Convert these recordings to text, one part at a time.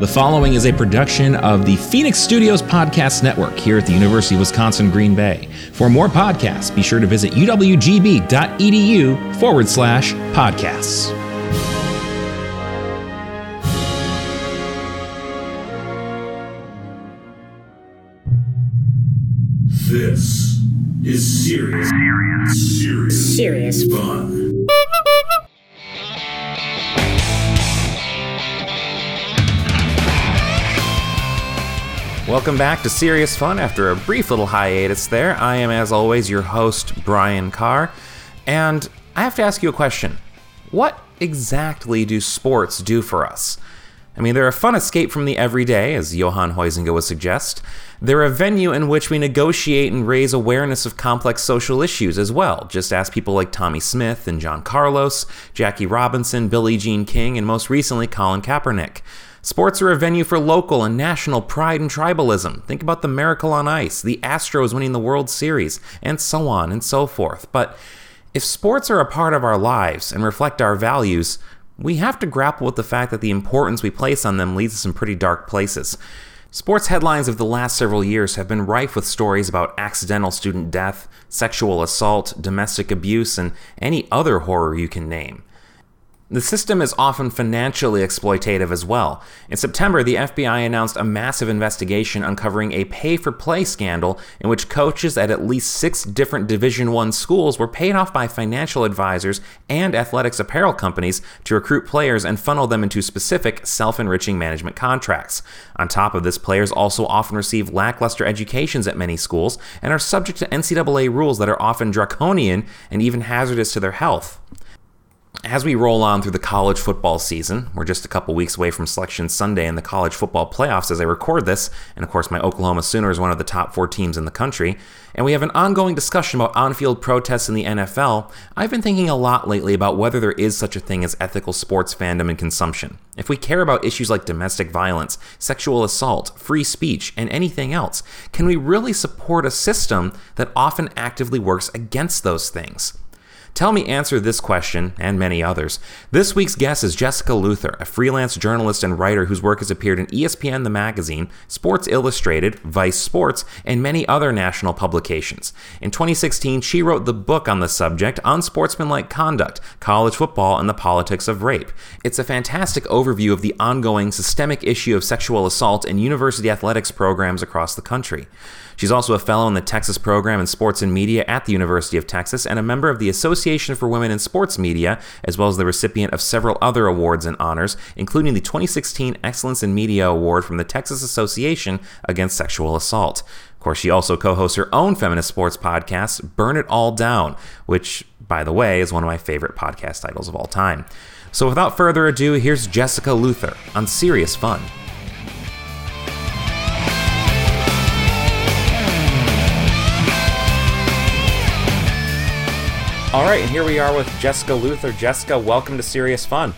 The following is a production of the Phoenix Studios Podcast Network here at the University of Wisconsin Green Bay. For more podcasts, be sure to visit uwgb.edu forward slash podcasts. This is serious, serious, serious fun. Welcome back to Serious Fun after a brief little hiatus there. I am, as always, your host, Brian Carr. And I have to ask you a question What exactly do sports do for us? I mean, they're a fun escape from the everyday, as Johan Huizinga would suggest. They're a venue in which we negotiate and raise awareness of complex social issues as well. Just ask people like Tommie Smith and John Carlos, Jackie Robinson, Billie Jean King, and most recently Colin Kaepernick. Sports are a venue for local and national pride and tribalism. Think about the Miracle on Ice, the Astros winning the World Series, and so on and so forth. But if sports are a part of our lives and reflect our values, we have to grapple with the fact that the importance we place on them leads to some pretty dark places. Sports headlines of the last several years have been rife with stories about accidental student death, sexual assault, domestic abuse, and any other horror you can name. The system is often financially exploitative as well. In September, the FBI announced a massive investigation uncovering a pay-for-play scandal in which coaches at at least 6 different Division 1 schools were paid off by financial advisors and athletics apparel companies to recruit players and funnel them into specific self-enriching management contracts. On top of this, players also often receive lackluster educations at many schools and are subject to NCAA rules that are often draconian and even hazardous to their health. As we roll on through the college football season, we're just a couple weeks away from Selection Sunday in the college football playoffs as I record this, and of course, my Oklahoma Sooner is one of the top four teams in the country, and we have an ongoing discussion about on field protests in the NFL. I've been thinking a lot lately about whether there is such a thing as ethical sports fandom and consumption. If we care about issues like domestic violence, sexual assault, free speech, and anything else, can we really support a system that often actively works against those things? Tell me answer this question and many others. This week's guest is Jessica Luther, a freelance journalist and writer whose work has appeared in ESPN The Magazine, Sports Illustrated, Vice Sports, and many other national publications. In 2016, she wrote the book on the subject, Unsportsmanlike Conduct College Football and the Politics of Rape. It's a fantastic overview of the ongoing systemic issue of sexual assault in university athletics programs across the country. She's also a fellow in the Texas program in sports and media at the University of Texas and a member of the Association for Women in Sports Media, as well as the recipient of several other awards and honors, including the 2016 Excellence in Media Award from the Texas Association Against Sexual Assault. Of course, she also co hosts her own feminist sports podcast, Burn It All Down, which, by the way, is one of my favorite podcast titles of all time. So without further ado, here's Jessica Luther on Serious Fun. All right, and here we are with Jessica Luther. Jessica, welcome to Serious Fun.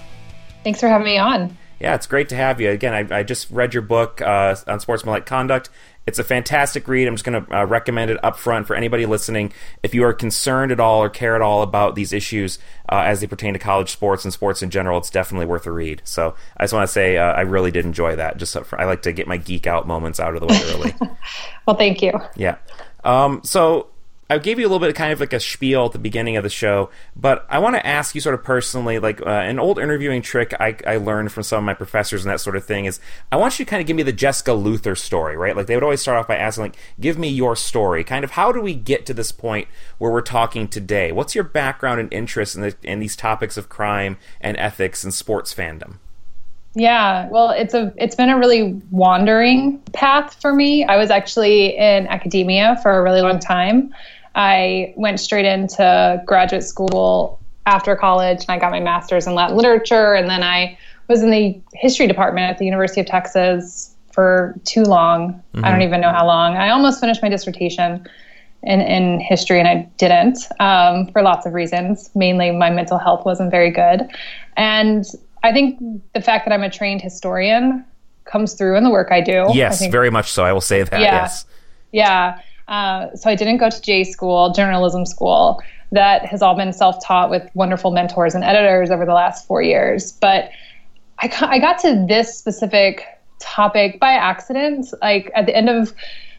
Thanks for having me on. Yeah, it's great to have you. Again, I, I just read your book uh, Unsportsmanlike conduct. It's a fantastic read. I'm just going to uh, recommend it up front for anybody listening. If you are concerned at all or care at all about these issues uh, as they pertain to college sports and sports in general, it's definitely worth a read. So I just want to say uh, I really did enjoy that. Just for, I like to get my geek out moments out of the way early. well, thank you. Yeah. Um, so I gave you a little bit of kind of like a spiel at the beginning of the show, but I want to ask you sort of personally, like uh, an old interviewing trick I, I learned from some of my professors and that sort of thing is I want you to kind of give me the Jessica Luther story, right? Like they would always start off by asking, like, give me your story. Kind of how do we get to this point where we're talking today? What's your background and interest in, the, in these topics of crime and ethics and sports fandom? Yeah, well, it's a it's been a really wandering path for me. I was actually in academia for a really long time. I went straight into graduate school after college and I got my master's in Latin literature. And then I was in the history department at the University of Texas for too long. Mm-hmm. I don't mm-hmm. even know how long. I almost finished my dissertation in, in history and I didn't um, for lots of reasons. Mainly, my mental health wasn't very good. And I think the fact that I'm a trained historian comes through in the work I do. Yes, I very much so. I will say that. Yeah, yes. Yeah. Uh, so I didn't go to J school, journalism school. That has all been self taught with wonderful mentors and editors over the last four years. But I, I got to this specific topic by accident. Like at the end of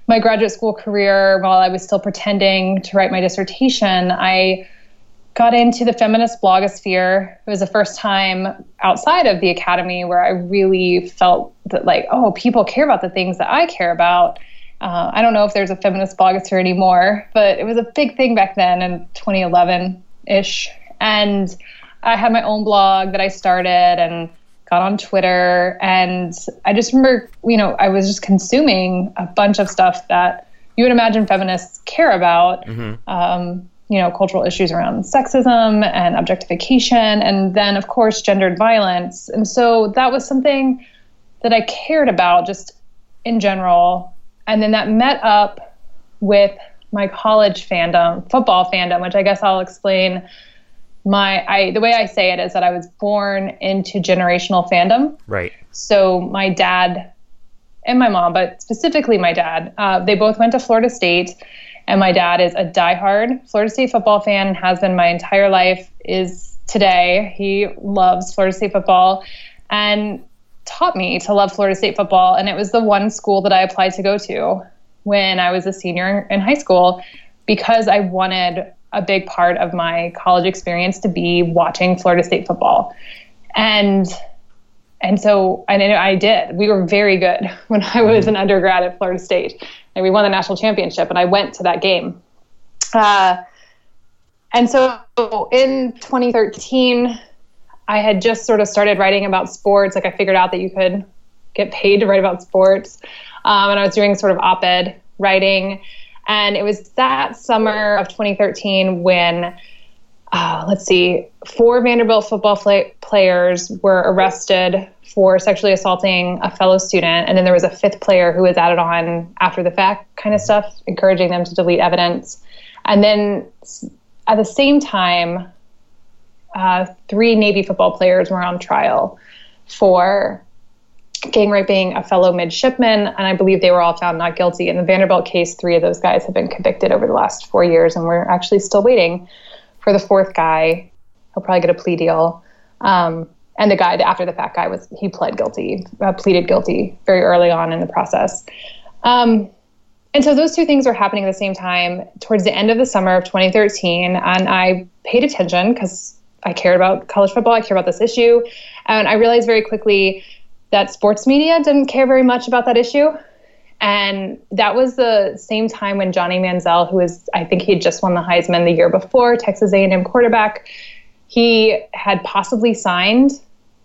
my graduate school career, while I was still pretending to write my dissertation, I got into the feminist blogosphere. It was the first time outside of the academy where I really felt that, like, oh, people care about the things that I care about. Uh, I don't know if there's a feminist blogosphere anymore, but it was a big thing back then in 2011 ish. And I had my own blog that I started and got on Twitter. And I just remember, you know, I was just consuming a bunch of stuff that you would imagine feminists care about. Mm-hmm. Um, you know, cultural issues around sexism and objectification, and then, of course, gendered violence. And so that was something that I cared about just in general. And then that met up with my college fandom, football fandom, which I guess I'll explain. My, I, the way I say it is that I was born into generational fandom. Right. So my dad and my mom, but specifically my dad, uh, they both went to Florida State and my dad is a diehard Florida State football fan, has been my entire life, is today. He loves Florida State football and taught me to love Florida State football. And it was the one school that I applied to go to when I was a senior in high school because I wanted a big part of my college experience to be watching Florida State football. And and so and I did. We were very good when I was an undergrad at Florida State and we won the national championship. And I went to that game. Uh, and so in 2013, I had just sort of started writing about sports. Like I figured out that you could get paid to write about sports. Um, and I was doing sort of op ed writing. And it was that summer of 2013 when, uh, let's see, four Vanderbilt football fl- players were arrested for sexually assaulting a fellow student. And then there was a fifth player who was added on after the fact kind of stuff, encouraging them to delete evidence. And then at the same time, uh, three Navy football players were on trial for gang raping a fellow midshipman, and I believe they were all found not guilty. In the Vanderbilt case, three of those guys have been convicted over the last four years, and we're actually still waiting for the fourth guy. He'll probably get a plea deal. Um, and the guy after the fact guy was he pled guilty uh, pleaded guilty very early on in the process um, and so those two things were happening at the same time towards the end of the summer of 2013 and i paid attention because i cared about college football i care about this issue and i realized very quickly that sports media didn't care very much about that issue and that was the same time when johnny manziel who was i think he had just won the heisman the year before texas a&m quarterback he had possibly signed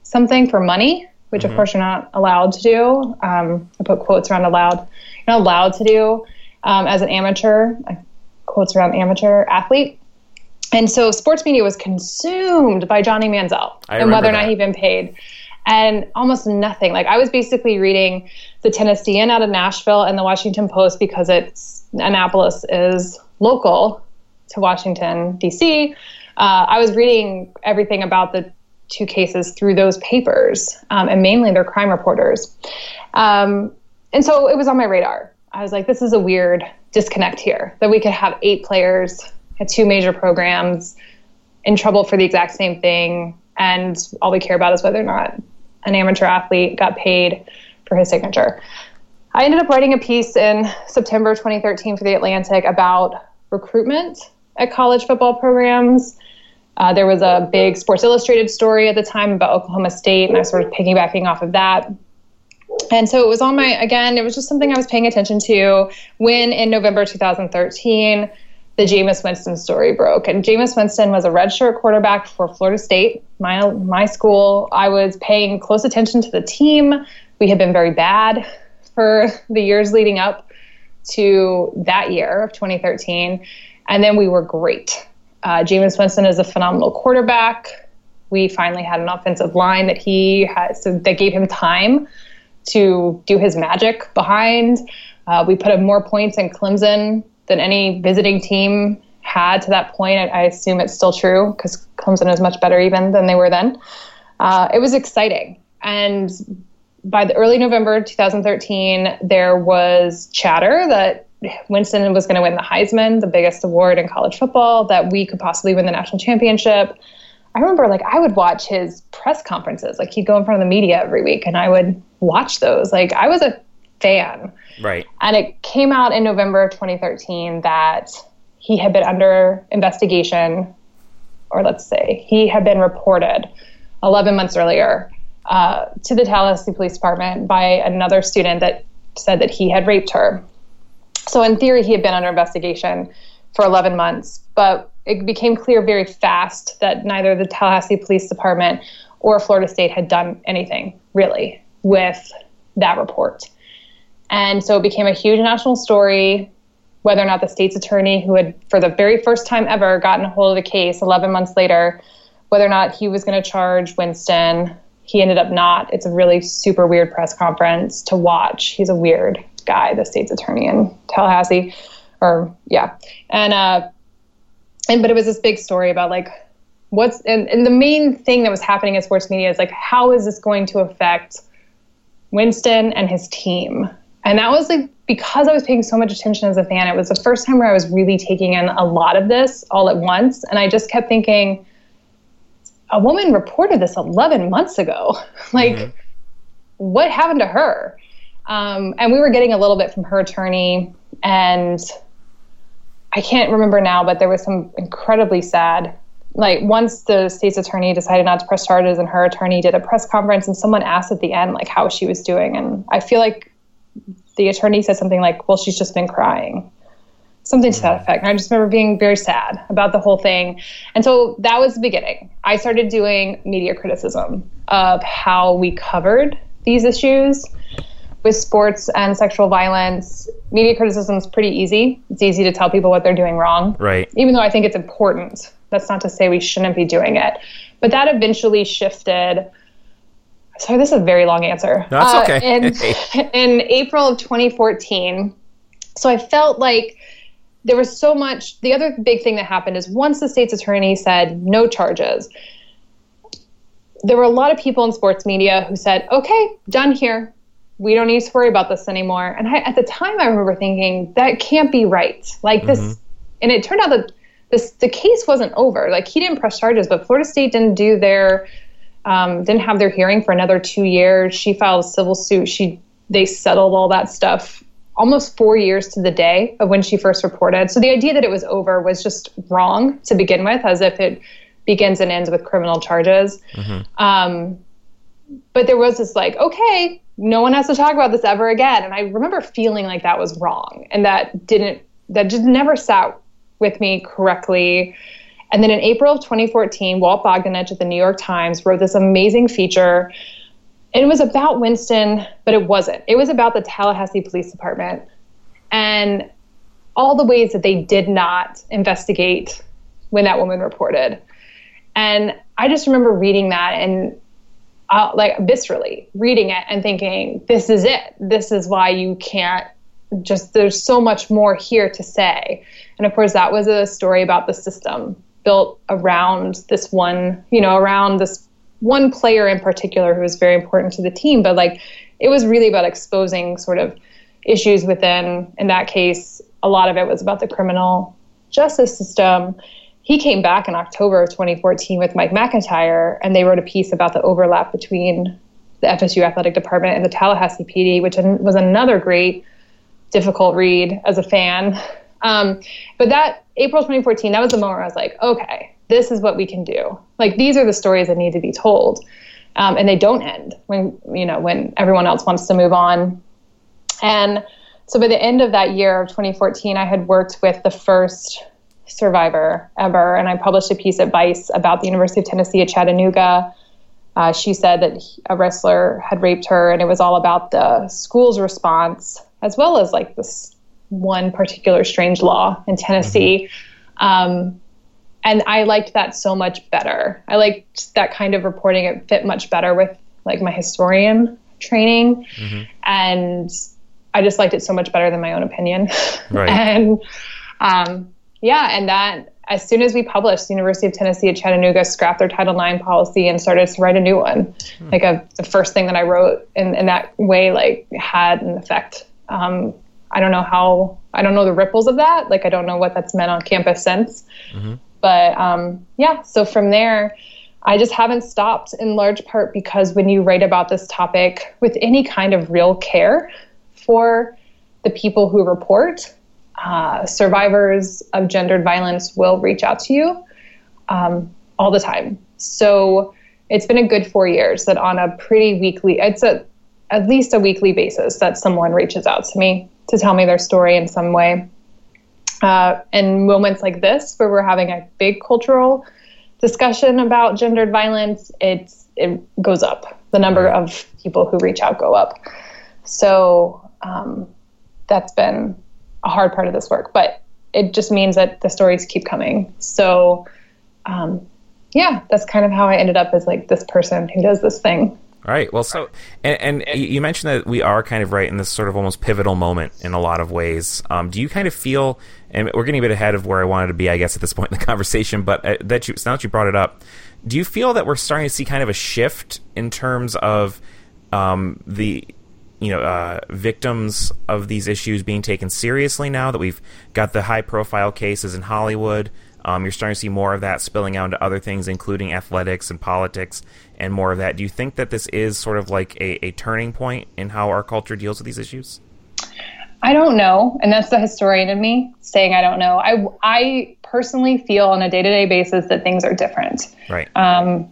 something for money, which mm-hmm. of course you're not allowed to do. Um, I put quotes around allowed. You're not allowed to do um, as an amateur. Quotes around amateur athlete. And so sports media was consumed by Johnny Manziel and whether or that. not he'd been paid. And almost nothing. Like I was basically reading the Tennessean out of Nashville and the Washington Post because it's Annapolis is local to Washington, D.C. Uh, I was reading everything about the two cases through those papers, um, and mainly they're crime reporters. Um, and so it was on my radar. I was like, this is a weird disconnect here that we could have eight players at two major programs in trouble for the exact same thing, and all we care about is whether or not an amateur athlete got paid for his signature. I ended up writing a piece in September 2013 for The Atlantic about recruitment at college football programs uh, there was a big Sports Illustrated story at the time about Oklahoma State, and I was sort of piggybacking off of that. And so it was on my, again, it was just something I was paying attention to when in November 2013, the Jameis Winston story broke. And Jameis Winston was a redshirt quarterback for Florida State, my, my school. I was paying close attention to the team. We had been very bad for the years leading up to that year of 2013. And then we were great uh, Jameis Winston is a phenomenal quarterback. We finally had an offensive line that he has, so that gave him time to do his magic behind. Uh, we put up more points in Clemson than any visiting team had to that point. I, assume it's still true because Clemson is much better even than they were then. Uh, it was exciting. And by the early November 2013, there was chatter that Winston was going to win the Heisman, the biggest award in college football, that we could possibly win the national championship. I remember like I would watch his press conferences. Like he'd go in front of the media every week and I would watch those. Like I was a fan. Right. And it came out in November of 2013 that he had been under investigation, or let's say he had been reported 11 months earlier uh, to the Tallahassee Police Department by another student that said that he had raped her. So, in theory, he had been under investigation for 11 months, but it became clear very fast that neither the Tallahassee Police Department or Florida State had done anything really with that report. And so it became a huge national story. Whether or not the state's attorney, who had for the very first time ever gotten a hold of the case 11 months later, whether or not he was going to charge Winston, he ended up not. It's a really super weird press conference to watch. He's a weird guy, the state's attorney in Tallahassee, or yeah, and uh, and but it was this big story about like what's and, and the main thing that was happening in sports media is like how is this going to affect Winston and his team and that was like because I was paying so much attention as a fan, it was the first time where I was really taking in a lot of this all at once. And I just kept thinking, a woman reported this 11 months ago. like, mm-hmm. what happened to her? Um, and we were getting a little bit from her attorney. And I can't remember now, but there was some incredibly sad. Like, once the state's attorney decided not to press charges, and her attorney did a press conference, and someone asked at the end, like, how she was doing. And I feel like the attorney said something like, well, she's just been crying. Something to that mm. effect. And I just remember being very sad about the whole thing. And so that was the beginning. I started doing media criticism of how we covered these issues with sports and sexual violence. Media criticism is pretty easy. It's easy to tell people what they're doing wrong. Right. Even though I think it's important. That's not to say we shouldn't be doing it. But that eventually shifted Sorry, this is a very long answer. No, that's uh, okay. in, in April of 2014, so I felt like there was so much. The other big thing that happened is once the state's attorney said no charges, there were a lot of people in sports media who said, okay, done here. We don't need to worry about this anymore. And I, at the time, I remember thinking, that can't be right. Like this, mm-hmm. and it turned out that this, the case wasn't over. Like he didn't press charges, but Florida State didn't do their um, didn't have their hearing for another two years. She filed a civil suit. She they settled all that stuff almost four years to the day of when she first reported. So the idea that it was over was just wrong to begin with, as if it begins and ends with criminal charges. Mm-hmm. Um, but there was this like, okay, no one has to talk about this ever again. And I remember feeling like that was wrong, and that didn't that just never sat with me correctly. And then in April of 2014, Walt Bogdanich at the New York Times wrote this amazing feature. It was about Winston, but it wasn't. It was about the Tallahassee Police Department and all the ways that they did not investigate when that woman reported. And I just remember reading that and uh, like viscerally reading it and thinking, this is it. This is why you can't just, there's so much more here to say. And of course, that was a story about the system built around this one, you know, around this one player in particular who was very important to the team. But like, it was really about exposing sort of issues within, in that case, a lot of it was about the criminal justice system. He came back in October of 2014 with Mike McIntire, and they wrote a piece about the overlap between the FSU athletic department and the Tallahassee PD, which was another great, difficult read as a fan. Um, but that April 2014, that was the moment where I was like, okay, this is what we can do. Like these are the stories that need to be told, um, and they don't end when you know when everyone else wants to move on. And so by the end of that year of 2014, I had worked with the first survivor ever, and I published a piece at Vice about the University of Tennessee at Chattanooga. Uh, she said that a wrestler had raped her, and it was all about the school's response as well as like this one particular strange law in Tennessee. Mm-hmm. Um, and I liked that so much better. I liked that kind of reporting. It fit much better with like my historian training. Mm-hmm. And I just liked it so much better than my own opinion. Right. and um, yeah, and that as soon as we published, the University of Tennessee at Chattanooga scrapped their Title IX policy and started to write a new one. Hmm. Like a, the first thing that I wrote in, in that way, like had an effect um, I don't know how I don't know the ripples of that. Like I don't know what that's meant on campus since. Mm-hmm. But um, yeah, so from there, I just haven't stopped in large part because when you write about this topic with any kind of real care for the people who report, uh, survivors of gendered violence will reach out to you um, all the time. So it's been a good four years that on a pretty weekly, it's a at least a weekly basis that someone reaches out to me to tell me their story in some way. Uh, and moments like this, where we're having a big cultural discussion about gendered violence, it's it goes up. The number of people who reach out go up. So um, that's been a hard part of this work, but it just means that the stories keep coming. So um, yeah, that's kind of how I ended up as like this person who does this thing. Right. Well, so and, and you mentioned that we are kind of right in this sort of almost pivotal moment in a lot of ways. Um, do you kind of feel, and we're getting a bit ahead of where I wanted to be, I guess, at this point in the conversation, but uh, that you now that you brought it up, do you feel that we're starting to see kind of a shift in terms of um, the you know uh, victims of these issues being taken seriously now that we've got the high profile cases in Hollywood? Um, you're starting to see more of that spilling out into other things, including athletics and politics, and more of that. Do you think that this is sort of like a, a turning point in how our culture deals with these issues? I don't know, and that's the historian in me saying I don't know. I I personally feel on a day to day basis that things are different. Right. Um,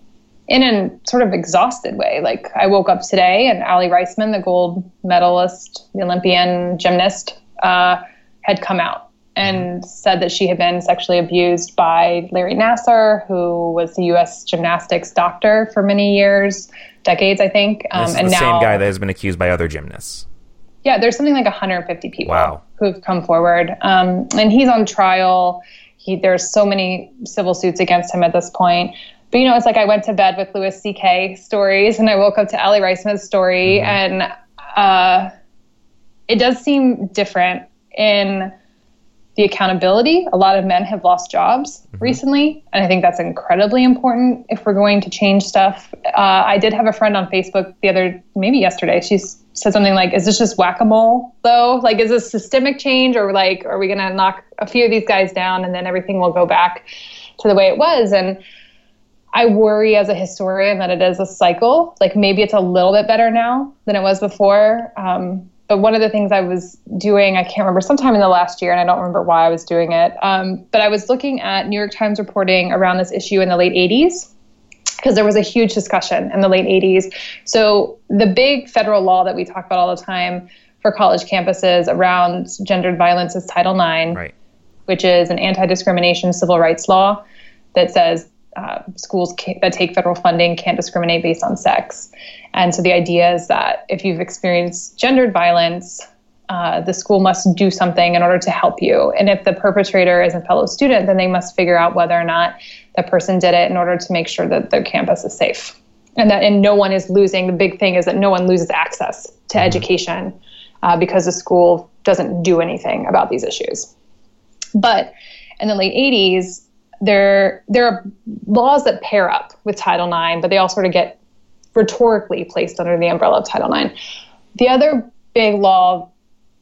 in a sort of exhausted way. Like I woke up today and Aly Raisman, the gold medalist, the Olympian gymnast, uh, had come out and said that she had been sexually abused by Larry Nassar, who was the U.S. gymnastics doctor for many years, decades, I think. Um, and the now, same guy that has been accused by other gymnasts. Yeah, there's something like 150 people wow. who've come forward, um, and he's on trial. He, there's so many civil suits against him at this point. But you know, it's like I went to bed with Louis C.K. stories, and I woke up to Aly Raisman's story, mm-hmm. and uh, it does seem different in the accountability. A lot of men have lost jobs mm-hmm. recently, and I think that's incredibly important if we're going to change stuff. Uh, I did have a friend on Facebook the other, maybe yesterday. She said something like, "Is this just whack a mole, though? Like, is this systemic change, or like, are we going to knock a few of these guys down and then everything will go back to the way it was?" And I worry as a historian that it is a cycle. Like maybe it's a little bit better now than it was before. Um, but one of the things I was doing, I can't remember, sometime in the last year, and I don't remember why I was doing it, um, but I was looking at New York Times reporting around this issue in the late 80s because there was a huge discussion in the late 80s. So the big federal law that we talk about all the time for college campuses around gendered violence is Title IX, right. which is an anti-discrimination civil rights law that says uh, schools that take federal funding can't discriminate based on sex. And so the idea is that if you've experienced gendered violence, uh, the school must do something in order to help you. And if the perpetrator is a fellow student, then they must figure out whether or not the person did it in order to make sure that their campus is safe. And that and no one is losing. The big thing is that no one loses access to mm-hmm. education uh, because the school doesn't do anything about these issues. But in the late 80s, there there are laws that pair up with Title IX, but they all sort of get rhetorically placed under the umbrella of Title IX. The other big law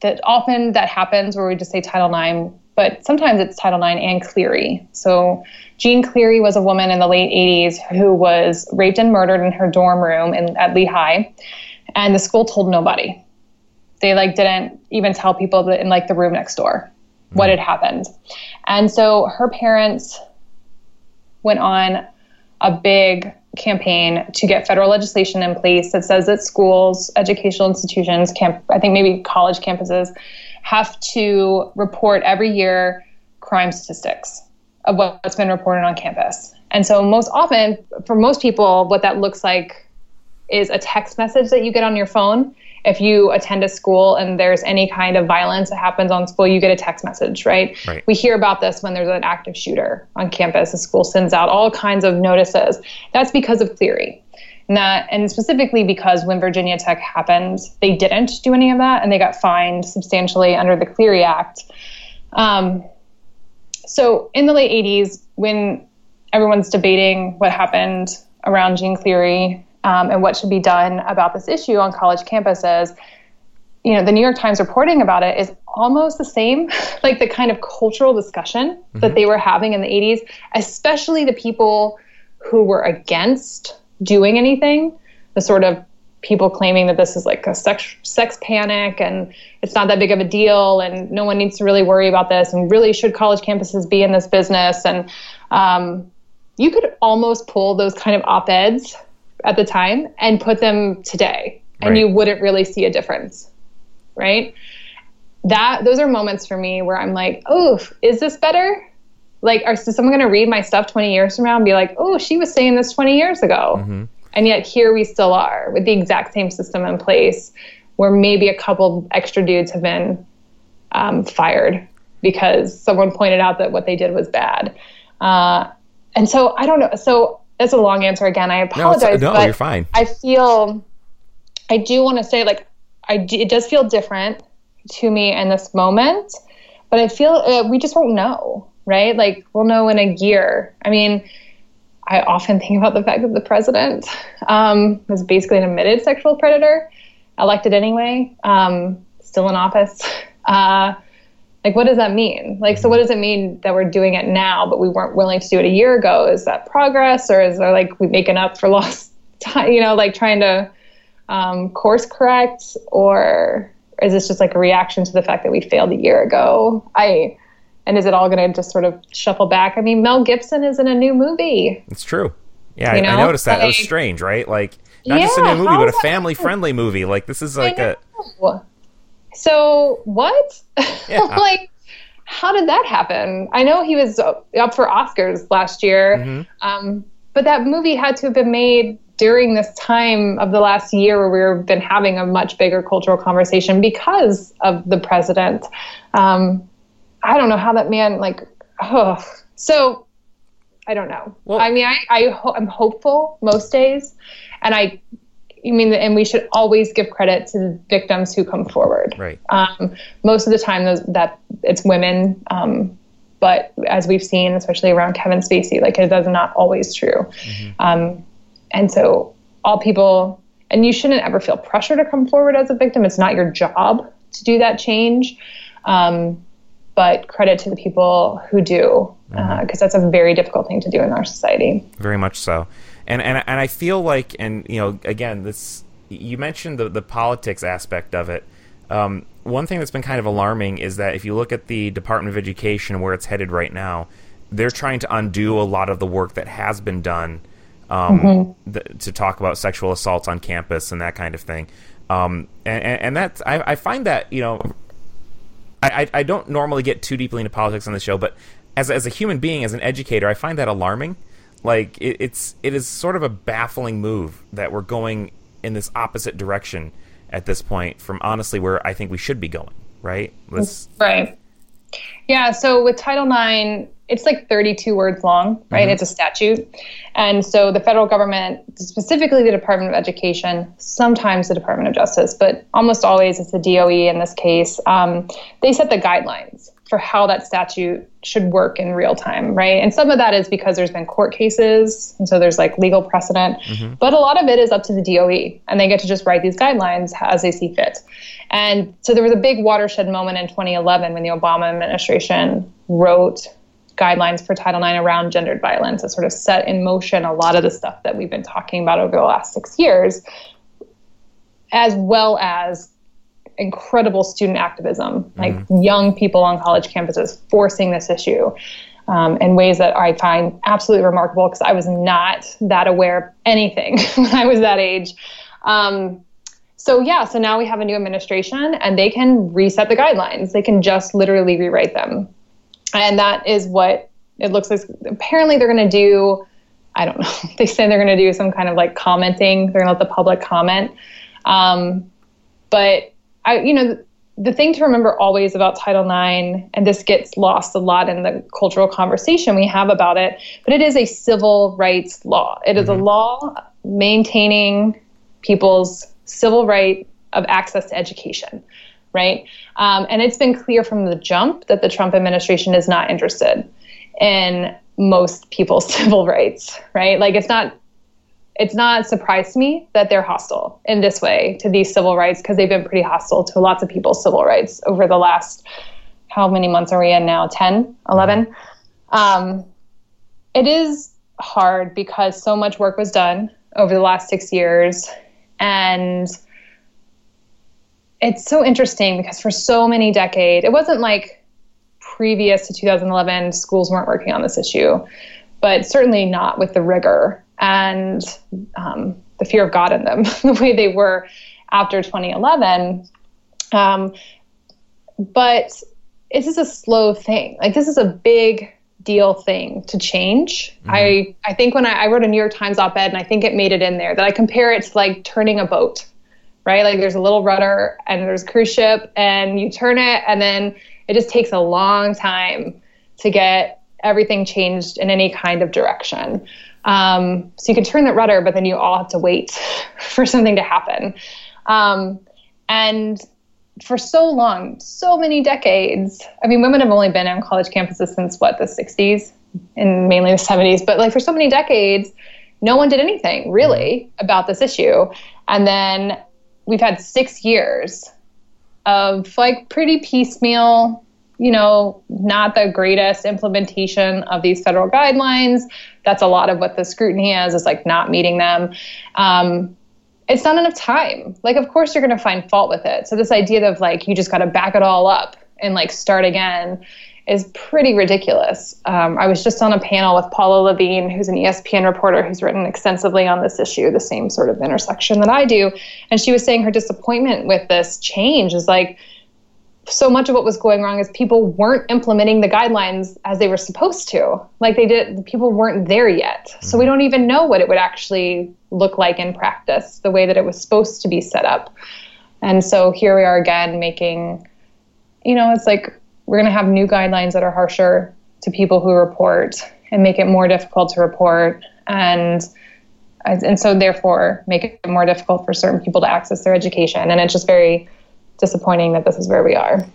that often that happens where we just say Title IX, but sometimes it's Title IX and Clery. So Jeanne Clery was a woman in the late 80s who was raped and murdered in her dorm room in, at Lehigh, and the school told nobody. They like didn't even tell people that in like the room next door what hmm. had happened. And so her parents went on a big campaign to get federal legislation in place that says that schools, educational institutions, camp, I think maybe college campuses, have to report every year crime statistics of what's been reported on campus. And so, most often, for most people, what that looks like is a text message that you get on your phone if you attend a school and there's any kind of violence that happens on school, you get a text message, right? right? We hear about this when there's an active shooter on campus. The school sends out all kinds of notices. That's because of Clery. And, that, and specifically because when Virginia Tech happened, they didn't do any of that and they got fined substantially under the Clery Act. Um, so in the late 80s, when everyone's debating what happened around Jeanne Clery um, and what should be done about this issue on college campuses, you know, the New York Times reporting about it is almost the same, like the kind of cultural discussion mm-hmm. that they were having in the 80s, especially the people who were against doing anything, the sort of people claiming that this is like a sex sex panic and it's not that big of a deal and no one needs to really worry about this and really should college campuses be in this business and um, you could almost pull those kind of op-eds at the time and put them today and Right. you wouldn't really see a difference right? That those are moments for me where i'm like oh is this better? Like are, is someone going to read my stuff 20 years from now and be like oh she was saying this 20 years ago. And yet here we still are with the exact same system in place where maybe a couple extra dudes have been um, fired because someone pointed out that what they did was bad. Uh, and so i don't know so that's a long answer again i No, apologize no, but you're fine. i feel i do want to say like I do, it does feel different to me in this moment but i feel uh, we just won't know right like we'll know in a year i mean I often think about the fact that the president um, was basically an admitted sexual predator, elected anyway, um, still in office. Uh, like, what does that mean? Like, so what does it mean that we're doing it now, but we weren't willing to do it a year ago? Is that progress, or is there like we making up for lost time? You know, like trying to um, course correct, or is this just like a reaction to the fact that we failed a year ago? I and is it all going to just sort of shuffle back? I mean, Mel Gibson is in a new movie. It's true. Yeah, I, I noticed that. That was strange, right? Like not just a new movie, but a family-friendly movie. Like this is like a know. So what? Yeah. like, how did that happen? I know he was up for Oscars last year, Mm-hmm. um, but that movie had to have been made during this time of the last year where we've been having a much bigger cultural conversation because of the president. Um, I don't know how that man like. Oh, so I don't know. Well- I mean, I, I ho- I'm hopeful most days, and I, I mean, and we should always give credit to the victims who come forward. right. Um, most of the time, those that it's women, um, but as we've seen, especially around Kevin Spacey, like it is not always true. Um, and so, all people, and you shouldn't ever feel pressure to come forward as a victim. It's not your job to do that change. Um, but credit to the people who do, because that's a very difficult thing to do in our society. very much so and and and I feel like and you know again this you mentioned the the politics aspect of it. Um, one thing that's been kind of alarming is that if you look at the Department of Education where it's headed right now they're trying to undo a lot of the work that has been done um, th- to talk about sexual assaults on campus and that kind of thing. Um, and, and, and that's I, I find that you know I, I I don't normally get too deeply into politics on the show, but as as a human being, as an educator, I find that alarming. Like it, it's it is sort of a baffling move that we're going in this opposite direction at this point from honestly where I think we should be going. Right? Let's Right. Yeah. So with Title IX, it's like 32 words long, right? It's a statute. And so the federal government, specifically the Department of Education, sometimes the Department of Justice, but almost always it's the DOE in this case, um, they set the guidelines for how that statute should work in real time, right? And some of that is because there's been court cases, and so there's like legal precedent. Mm-hmm. But a lot of it is up to the DOE, and they get to just write these guidelines as they see fit. And so there was a big watershed moment in 2011 when the Obama administration wrote guidelines for Title IX around gendered violence that sort of set in motion a lot of the stuff that we've been talking about over the last six years, as well as incredible student activism, like young people on college campuses forcing this issue um, in ways that I find absolutely remarkable because I was not that aware of anything when I was that age. Um, so yeah, so now we have a new administration and they can reset the guidelines. They can just literally rewrite them. And that is what it looks like. Apparently they're going to do, I don't know, they say they're going to do some kind of like commenting. They're going to let the public comment. Um, but I, you know, the thing to remember always about Title IX, and this gets lost a lot in the cultural conversation we have about it, but it is a civil rights law. It is a law maintaining people's civil right of access to education, right? Um, and it's been clear from the jump that the Trump administration is not interested in most people's civil rights, right? Like it's not it's not a surprise to me that they're hostile in this way to these civil rights because they've been pretty hostile to lots of people's civil rights over the last how many months are we in now 10 11 um, it is hard because so much work was done over the last six years. And it's so interesting because for so many decades, it wasn't like previous to 2011, schools weren't working on this issue, but certainly not with the rigor and um, the fear of God in them the way they were after 2011. Um, but this is a slow thing. Like this is a big deal thing to change. Mm-hmm. I I think when I, I wrote a New York Times op-ed and I think it made it in there that I compare it to like turning a boat, right? Like there's a little rudder and there's a cruise ship and you turn it and then it just takes a long time to get everything changed in any kind of direction. Um, so you can turn that rudder, but then you all have to wait for something to happen. Um, and for so long, so many decades. I mean, women have only been on college campuses since what the 60s and mainly the 70s, but like for so many decades, no one did anything really about this issue. And then we've had six years of like pretty piecemeal, you know, not the greatest implementation of these federal guidelines. That's a lot of what the scrutiny is, is like not meeting them. Um, it's not enough time. Like, of course, you're going to find fault with it. So, this idea of like, you just got to back it all up and like start again is pretty ridiculous. Um, I was just on a panel with Paula Lavigne, who's an ESPN reporter who's written extensively on this issue, the same sort of intersection that I do. And she was saying her disappointment with this change is like, so much of what was going wrong is people weren't implementing the guidelines as they were supposed to. Like they did, people weren't there yet. So we mm-hmm. don't even know what it would actually look like in practice, the way that it was supposed to be set up. And so here we are again making, you know, it's like we're going to have new guidelines that are harsher to people who report and make it more difficult to report. And and so therefore make it more difficult for certain people to access their education. And it's just very disappointing that this is where we are.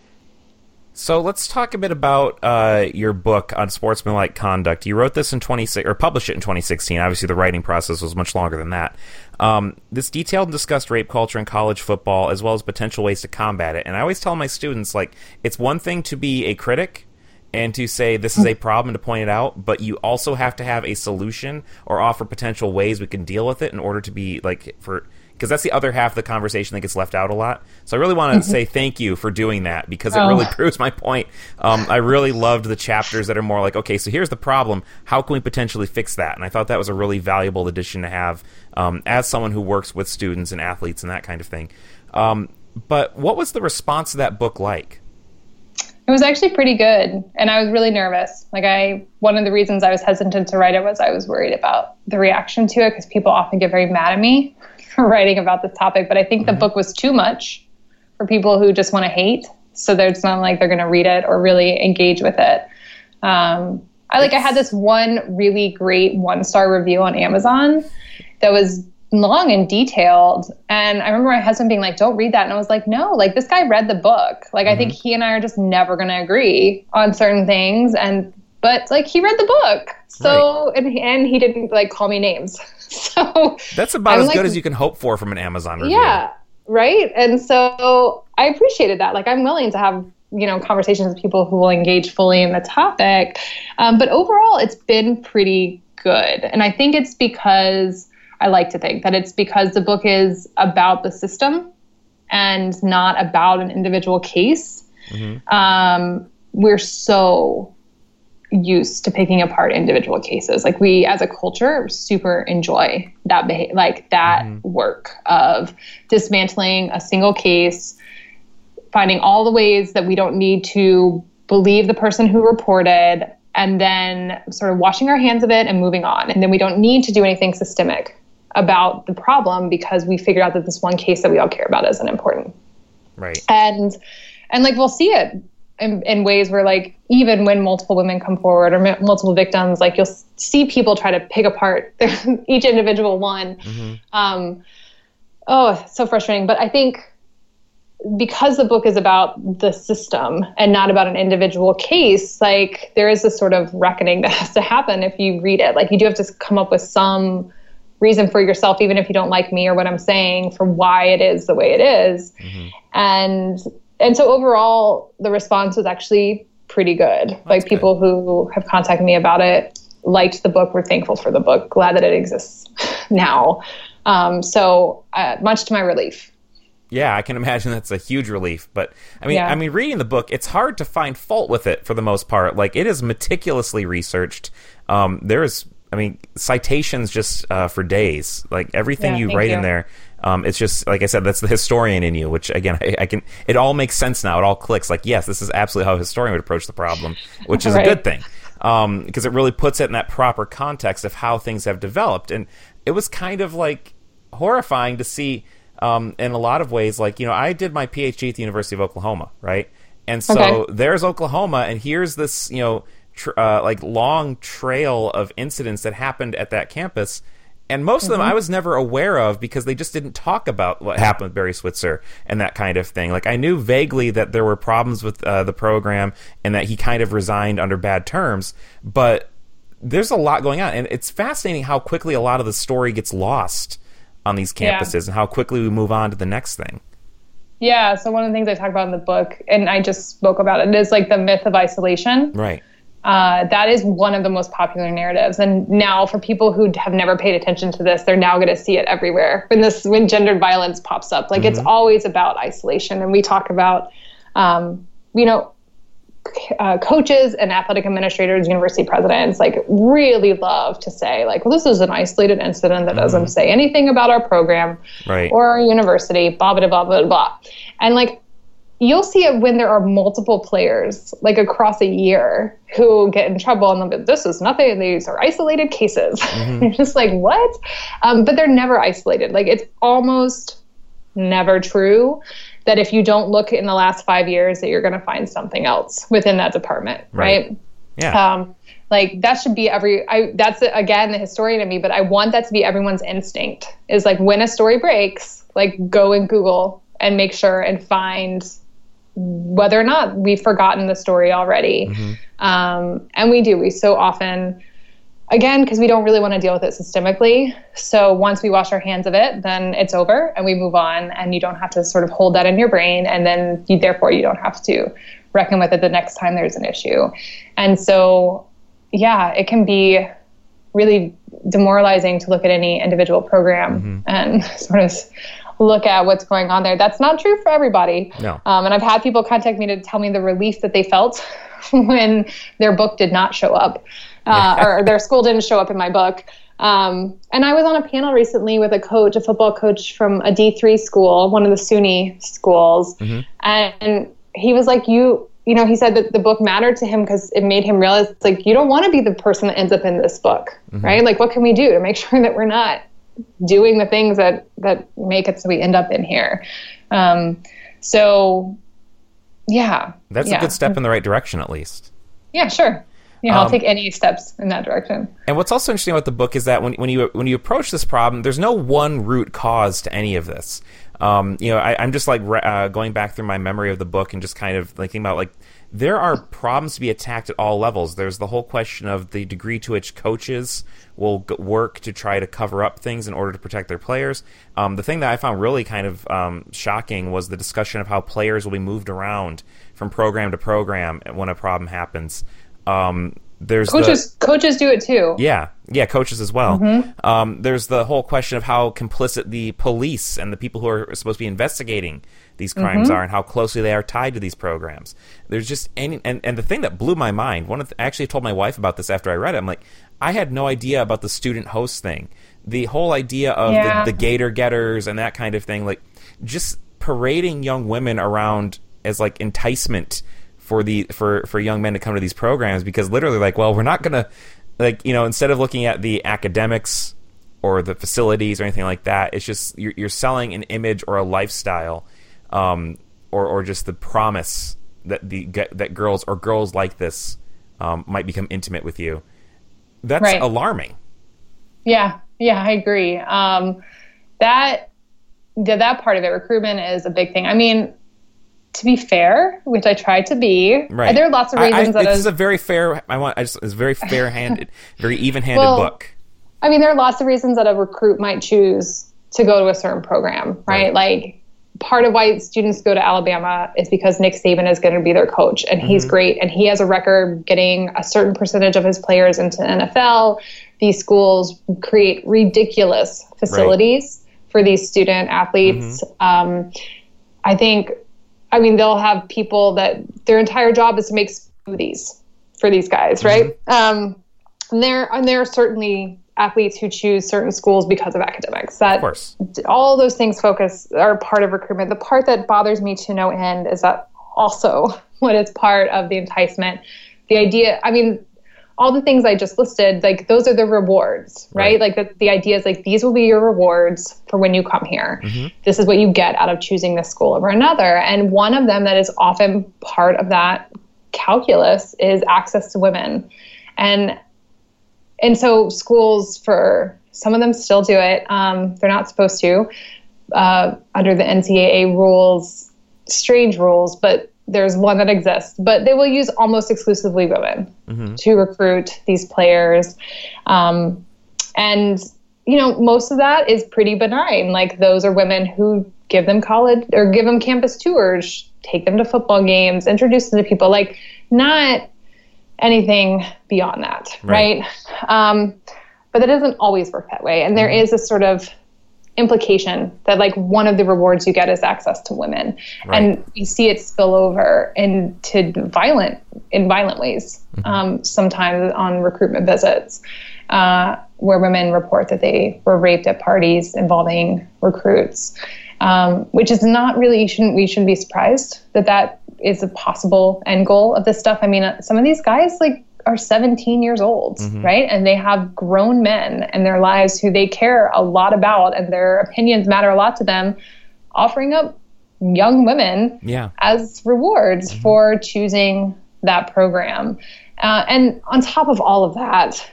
So let's talk a bit about uh, your book Unsportsmanlike conduct. You wrote this in 26 or published it in 2016. Obviously, the writing process was much longer than that. Um, this detailed and discussed rape culture in college football, as well as potential ways to combat it. And I always tell my students, like, it's one thing to be a critic and to say this is a problem to point it out, but you also have to have a solution or offer potential ways we can deal with it in order to be like for because that's the other half of the conversation that gets left out a lot. So I really want to mm-hmm. say thank you for doing that because it oh. really proves my point. Um, I really loved the chapters that are more like, okay, so here's the problem. How can we potentially fix that? And I thought that was a really valuable addition to have um, as someone who works with students and athletes and that kind of thing. Um, but what was the response to that book like? It was actually pretty good, and I was really nervous. Like I, one of the reasons I was hesitant to write it was I was worried about the reaction to it because people often get very mad at me for writing about this topic, but I think mm-hmm. the book was too much for people who just want to hate. So it's not like they're going to read it or really engage with it. Um, I like I had this one really great one star review on Amazon that was long and detailed. And I remember my husband being like, "Don't read that," and I was like, "No, like this guy read the book. Like mm-hmm. I think mm-hmm. he and I are just never going to agree on certain things." And but like he read the book, so right. and and he didn't like call me names. so that's about I'm as like, good as you can hope for from an Amazon review. Yeah, right. And so I appreciated that. Like I'm willing to have you know conversations with people who will engage fully in the topic. Um, but overall, it's been pretty good, and I think it's because I like to think that it's because the book is about the system and not about an individual case. Mm-hmm. Um, we're so used to picking apart individual cases. Like we as a culture super enjoy that beha- like that mm-hmm. work of dismantling a single case, finding all the ways that we don't need to believe the person who reported and then sort of washing our hands of it and moving on. And then we don't need to do anything systemic about the problem because we figured out that this one case that we all care about isn't important. Right. And and like we'll see it in, in, ways where like even when multiple women come forward or m- multiple victims like you'll see people try to pick apart each individual one mm-hmm. um, oh so frustrating but i think because the book is about the system and not about an individual case like there is this sort of reckoning that has to happen if you read it like you do have to come up with some reason for yourself even if you don't like me or what i'm saying for why it is the way it is. Mm-hmm. and and so overall, the response was actually pretty good. That's like people good. who have contacted me about it liked the book, were thankful for the book, glad that it exists now. Um, so uh, much to my relief. Yeah, I can imagine that's a huge relief. But I mean, Yeah. I mean, reading the book, it's hard to find fault with it for the most part. Like it is meticulously researched. Um, there is, I mean, citations just uh, for days. Like everything Yeah, you write in there. Um, it's just like I said, that's the historian in you. Which again, I, I can. It all makes sense now. It all clicks. Like yes, this is absolutely how a historian would approach the problem, which is Right. a good thing because it really puts it in that proper context of how things have developed. And it was kind of like horrifying to see um, in a lot of ways. Like you know, I did my PhD at the University of Oklahoma, right? And so Okay. there's Oklahoma, and here's this you know tr- uh, like long trail of incidents that happened at that campus. And most of them I was never aware of because they just didn't talk about what happened with Barry Switzer and that kind of thing. Like I knew vaguely that there were problems with uh, the program and that he kind of resigned under bad terms, but there's a lot going on, and it's fascinating how quickly a lot of the story gets lost on these Yeah. campuses and how quickly we move on to the next thing. Yeah. So one of the things I talk about in the book, and I just spoke about it, is like the myth of isolation. Right. Uh, that is one of the most popular narratives. And now, for people who have never paid attention to this, they're now going to see it everywhere. When this, when gendered violence pops up, like it's always about isolation. And we talk about, um, you know, c- uh, coaches and athletic administrators, university presidents, like really love to say, like, well, this is an isolated incident that doesn't say anything about our program Right. or our university, blah, blah, blah, blah, blah. And like, you'll see it when there are multiple players, like across a year, who get in trouble and they'll be, this is nothing, these are isolated cases. You're just like, what? Um, but they're never isolated. Like, it's almost never true that if you don't look in the last five years that you're going to find something else within that department Right. right, Yeah. um, like that should be every I that's again the historian in me, but I want that to be everyone's instinct is like when a story breaks, like go and Google and make sure and find whether or not we've forgotten the story already. Um, and we do. We so often again because we don't really want to deal with it systemically so once we wash our hands of it then it's over and we move on and you don't have to sort of hold that in your brain and then you, therefore you don't have to reckon with it the next time there's an issue and so yeah it can be really demoralizing to look at any individual program and sort of look at what's going on there that's not true for everybody No. um, and i've had people contact me to tell me the relief that they felt when their book did not show up uh, or their school didn't show up in my book. Um, and I was on a panel recently with a coach, a football coach from a D3 school, one of the SUNY schools. And he was like, You, you know, he said that the book mattered to him because it made him realize, like, you don't want to be the person that ends up in this book, right? Like, what can we do to make sure that we're not doing the things that, that make it so we end up in here? Um, so, yeah. That's yeah. a good step in the right direction, at least. Yeah, sure. Yeah, I'll Um, take any steps in that direction. And what's also interesting about the book is that when, when you when you approach this problem, there's no one root cause to any of this. Um, you know, I, I'm just like re- uh, going back through my memory of the book and just kind of thinking about like there are problems to be attacked at all levels. There's the whole question of the degree to which coaches will g- work to try to cover up things in order to protect their players. Um, the thing that I found really kind of um, shocking was the discussion of how players will be moved around from program to program when a problem happens. Um, there's the- Coaches coaches do it too. yeah, yeah, coaches as well. Mm-hmm. Um, there's the whole question of how complicit the police and the people who are supposed to be investigating these crimes Mm-hmm. are, and how closely they are tied to these programs. There's just any, and, and the thing that blew my mind. One of the, I actually told my wife about this after I read it. I'm like, I had no idea about the student host thing. The whole idea of Yeah. the, the gator getters and that kind of thing, like just parading young women around as like enticement for the for for young men to come to these programs because literally like well we're not gonna like you know instead of looking at the academics or the facilities or anything like that it's just you're, you're selling an image or a lifestyle um, or or just the promise that the that girls or girls like this um, might become intimate with you that's Right. alarming Yeah, yeah, I agree. Um, that that part of it, recruitment is a big thing. I mean, to be fair, which I try to be, right there are lots of I- I- reasons that this is- a very fair i want i just it's very fair handed very even handed Well, book I mean, there are lots of reasons that a recruit might choose to go to a certain program, right? Right. Like, part of why students go to Alabama is because Nick Saban is going to be their coach and he's great and he has a record getting a certain percentage of his players into NFL. These schools create ridiculous facilities for these student athletes. Um, I think, I mean, they'll have people that their entire job is to make smoothies for these guys, right? Um, and there, and there are certainly athletes who choose certain schools because of academics. That Of course. all those things focus are part of recruitment. The part that bothers me to no end is that also what is part of the enticement. The idea, I mean, all the things I just listed, like those are the rewards, right? Right. Like the, the idea is like these will be your rewards for when you come here. Mm-hmm. This is what you get out of choosing this school over another. And one of them that is often part of that calculus is access to women. And and so schools for some of them still do it. Um, they're not supposed to uh, under the NCAA rules, strange rules, but there's one that exists. But they will use almost exclusively women to recruit these players, um, and you know most of that is pretty benign. Like those are women who give them college or give them campus tours, take them to football games, introduce them to people. Like not anything beyond that, Right. right? Um, but that doesn't always work that way. And there is a sort of implication that like one of the rewards you get is access to women, and you see it spill over into violent in violent ways. Um, sometimes on recruitment visits. Uh, where women report that they were raped at parties involving recruits, um, which is not really you shouldn't we shouldn't be surprised that that is a possible end goal of this stuff. I mean, uh, some of these guys like are 17 years old, right? And they have grown men in their lives who they care a lot about and their opinions matter a lot to them, offering up young women Yeah. as rewards for choosing that program. Uh, and on top of all of that,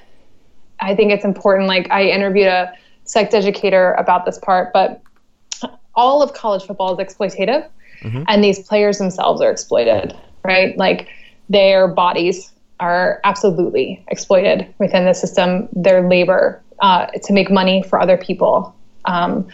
I think it's important. Like, I interviewed a sex educator about this part, but all of college football is exploitative, and these players themselves are exploited, right? Like, their bodies are absolutely exploited within the system, their labor uh, to make money for other people. Um,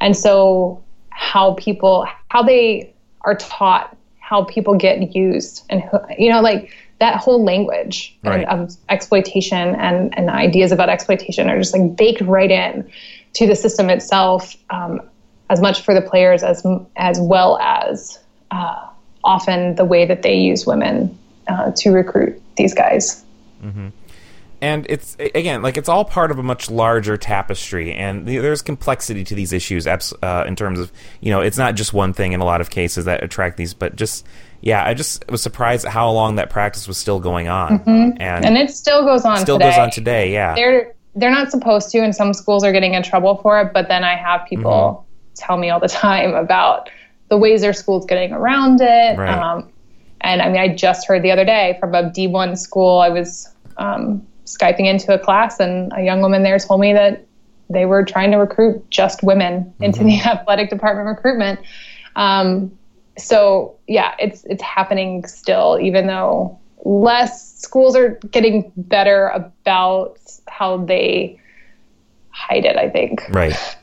and so, how people, how they are taught, how people get used, and who, you know, like that whole language and- Right. of exploitation and, and ideas about exploitation are just like baked right in to the system itself, um, as much for the players as as well as uh, often the way that they use women uh, to recruit these guys. and it's again like it's all part of a much larger tapestry and there's complexity to these issues uh, in terms of you know it's not just one thing in a lot of cases that attract these but just yeah i just was surprised at how long that practice was still going on and, And it still goes on still today. goes on today yeah They're they're not supposed to, and some schools are getting in trouble for it. But then I have people Mm-hmm. Tell me all the time about the ways their school's getting around it. Right. Um, and I mean, I just heard the other day from a D1 school. I was um, skyping into a class, and a young woman there told me that they were trying to recruit just women into the athletic department recruitment. Um, so yeah, it's it's happening still, even though less schools are getting better about how they hide it. I think. Right.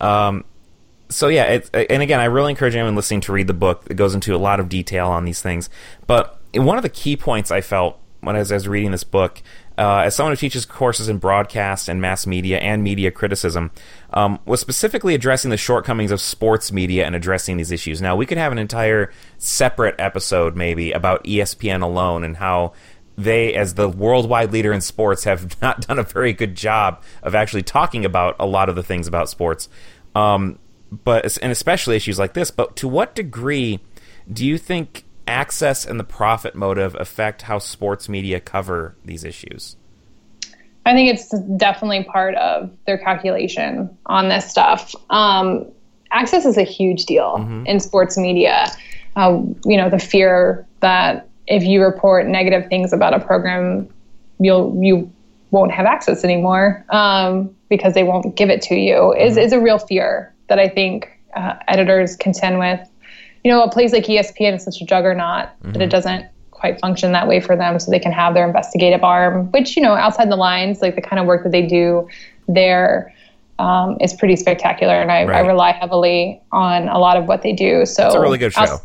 Um, so yeah, and again, I really encourage anyone listening to read the book. It goes into a lot of detail on these things. But one of the key points I felt when I was, I was reading this book, uh, as someone who teaches courses in broadcast and mass media and media criticism, um, was specifically addressing the shortcomings of sports media and addressing these issues. Now, we could have an entire separate episode maybe about ESPN alone and how they, as the worldwide leader in sports, have not done a very good job of actually talking about a lot of the things about sports. Um, but and especially issues like this. But to what degree do you think access and the profit motive affect how sports media cover these issues? I think it's definitely part of their calculation on this stuff. Um, access is a huge deal in sports media. Uh, you know, the fear that if you report negative things about a program, you'll you won't have access anymore um, because they won't give it to you is is a real fear that I think uh, editors contend with. You know, a place like ESPN is such a juggernaut that it doesn't quite function that way for them so they can have their investigative arm which you know outside the lines like the kind of work that they do there um, is pretty spectacular, and I, I, rely heavily on a lot of what they do. So It's a really good show.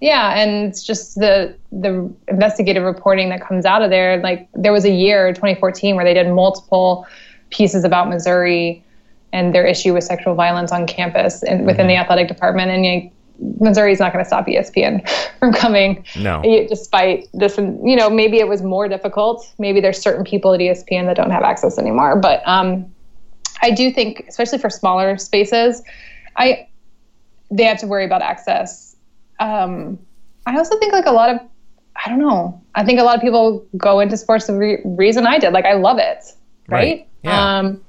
Yeah, and it's just the the investigative reporting that comes out of there. Like there was a year, 2014, where they did multiple pieces about Missouri and their issue with sexual violence on campus and within the Mm-hmm. athletic department. And you Missouri's not going to stop ESPN from coming, No. despite this. And you know, maybe it was more difficult. Maybe there's certain people at ESPN that don't have access anymore. But um, I do think, especially for smaller spaces, I they have to worry about access. Um, I also think like a lot of I don't know. I think a lot of people go into sports the re- reason I did. Like I love it, right? Right. Yeah. Um,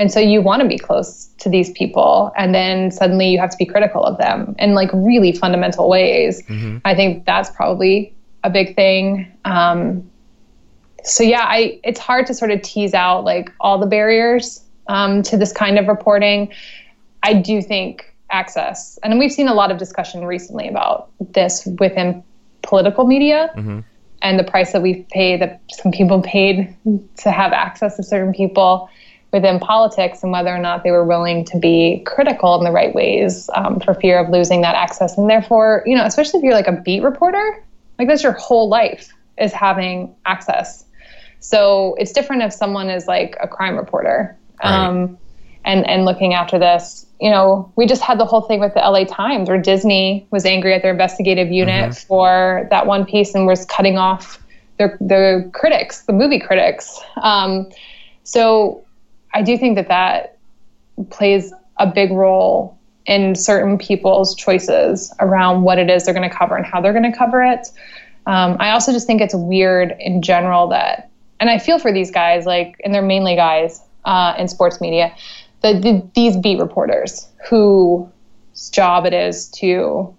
and so you want to be close to these people, and then suddenly you have to be critical of them in like really fundamental ways. I think that's probably a big thing. Um, so yeah, I it's hard to sort of tease out like all the barriers um, to this kind of reporting. I do think access, and we've seen a lot of discussion recently about this within political media and the price that we pay that some people paid to have access to certain people within politics and whether or not they were willing to be critical in the right ways um, for fear of losing that access and therefore you know especially if you're like a beat reporter like that's your whole life is having access so it's different if someone is like a crime reporter um, and and looking after this. You know, we just had the whole thing with the LA Times where Disney was angry at their investigative unit for that one piece and was cutting off their the critics, the movie critics. Um, so I do think that that plays a big role in certain people's choices around what it is they're going to cover and how they're going to cover it. Um, I also just think it's weird in general that, and I feel for these guys, like, and they're mainly guys uh, in sports media, the, the, these beat reporters whose job it is to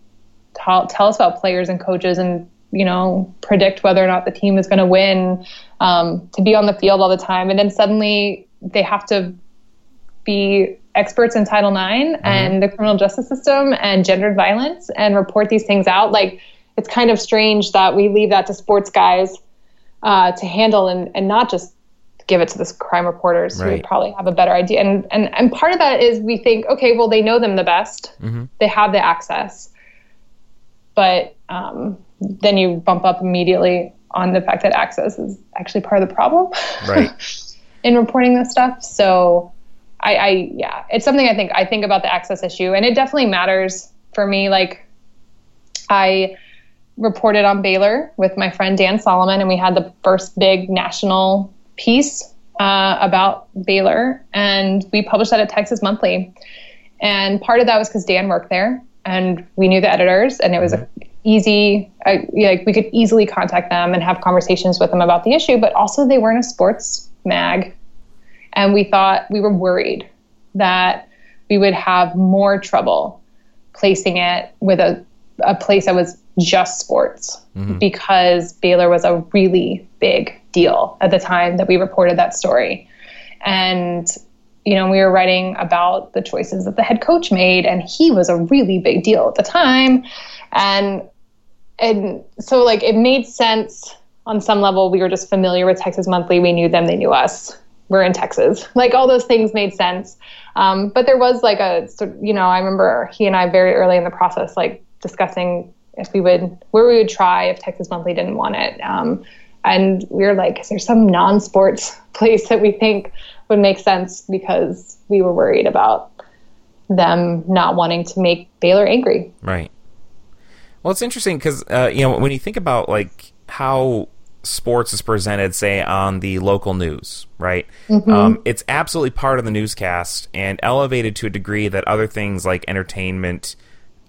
tell, tell us about players and coaches and you know predict whether or not the team is going to win, um, to be on the field all the time, and then suddenly they have to be experts in Title IX and the criminal justice system and gendered violence and report these things out. Like it's kind of strange that we leave that to sports guys uh, to handle and, and not just give it to the crime reporters who Right. would probably have a better idea. And, and and part of that is we think, okay, well they know them the best, they have the access, but um, then you bump up immediately on the fact that access is actually part of the problem Right. in reporting this stuff. So I, I yeah, it's something I think I think about the access issue, and it definitely matters for me. Like I reported on Baylor with my friend Dan Solomon, and we had the first big national piece uh, about Baylor, and we published that at Texas Monthly. And part of that was because Dan worked there, and we knew the editors, and it was a easy, I, like we could easily contact them and have conversations with them about the issue. But also, they weren't a sports mag, and we thought we were worried that we would have more trouble placing it with a, a place that was just sports mm-hmm. because Baylor was a really big deal at the time that we reported that story. And, you know, we were writing about the choices that the head coach made, and he was a really big deal at the time. And and so like it made sense on some level. We were just familiar with Texas Monthly. We knew them, they knew us. We're in Texas. Like all those things made sense. Um, but there was like a, you know, I remember he and I very early in the process, like discussing if we would, where we would try if Texas Monthly didn't want it. Um, and we were like, is there some non-sports place that we think would make sense because we were worried about them not wanting to make Baylor angry. Right. Well, it's interesting because uh, you know when you think about like how sports is presented, say on the local news, right? Um, it's absolutely part of the newscast and elevated to a degree that other things like entertainment,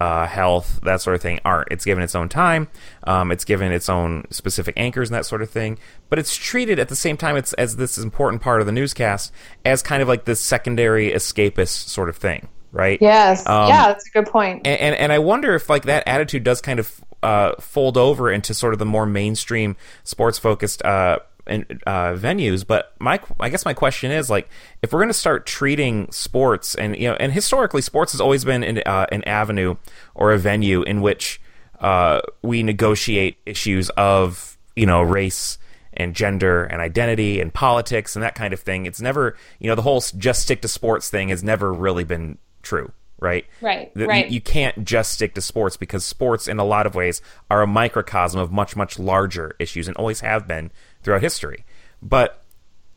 uh, health, that sort of thing aren't. It's given its own time. Um, it's given its own specific anchors and that sort of thing. But it's treated at the same time it's, as this important part of the newscast as kind of like this secondary escapist sort of thing, right? Yes. Um, yeah, that's a good point. and, and and I wonder if like that attitude does kind of uh, fold over into sort of the more mainstream sports focused uh, uh, venues. But my I guess my question is like if we're going to start treating sports and you know and historically sports has always been an, uh, an avenue or a venue in which uh, we negotiate issues of you know race and gender and identity and politics and that kind of thing. It's never, you know, the whole just stick to sports thing has never really been true, right? Right, The- right. You, you can't just stick to sports because sports, in a lot of ways, are a microcosm of much, much larger issues and always have been throughout history. But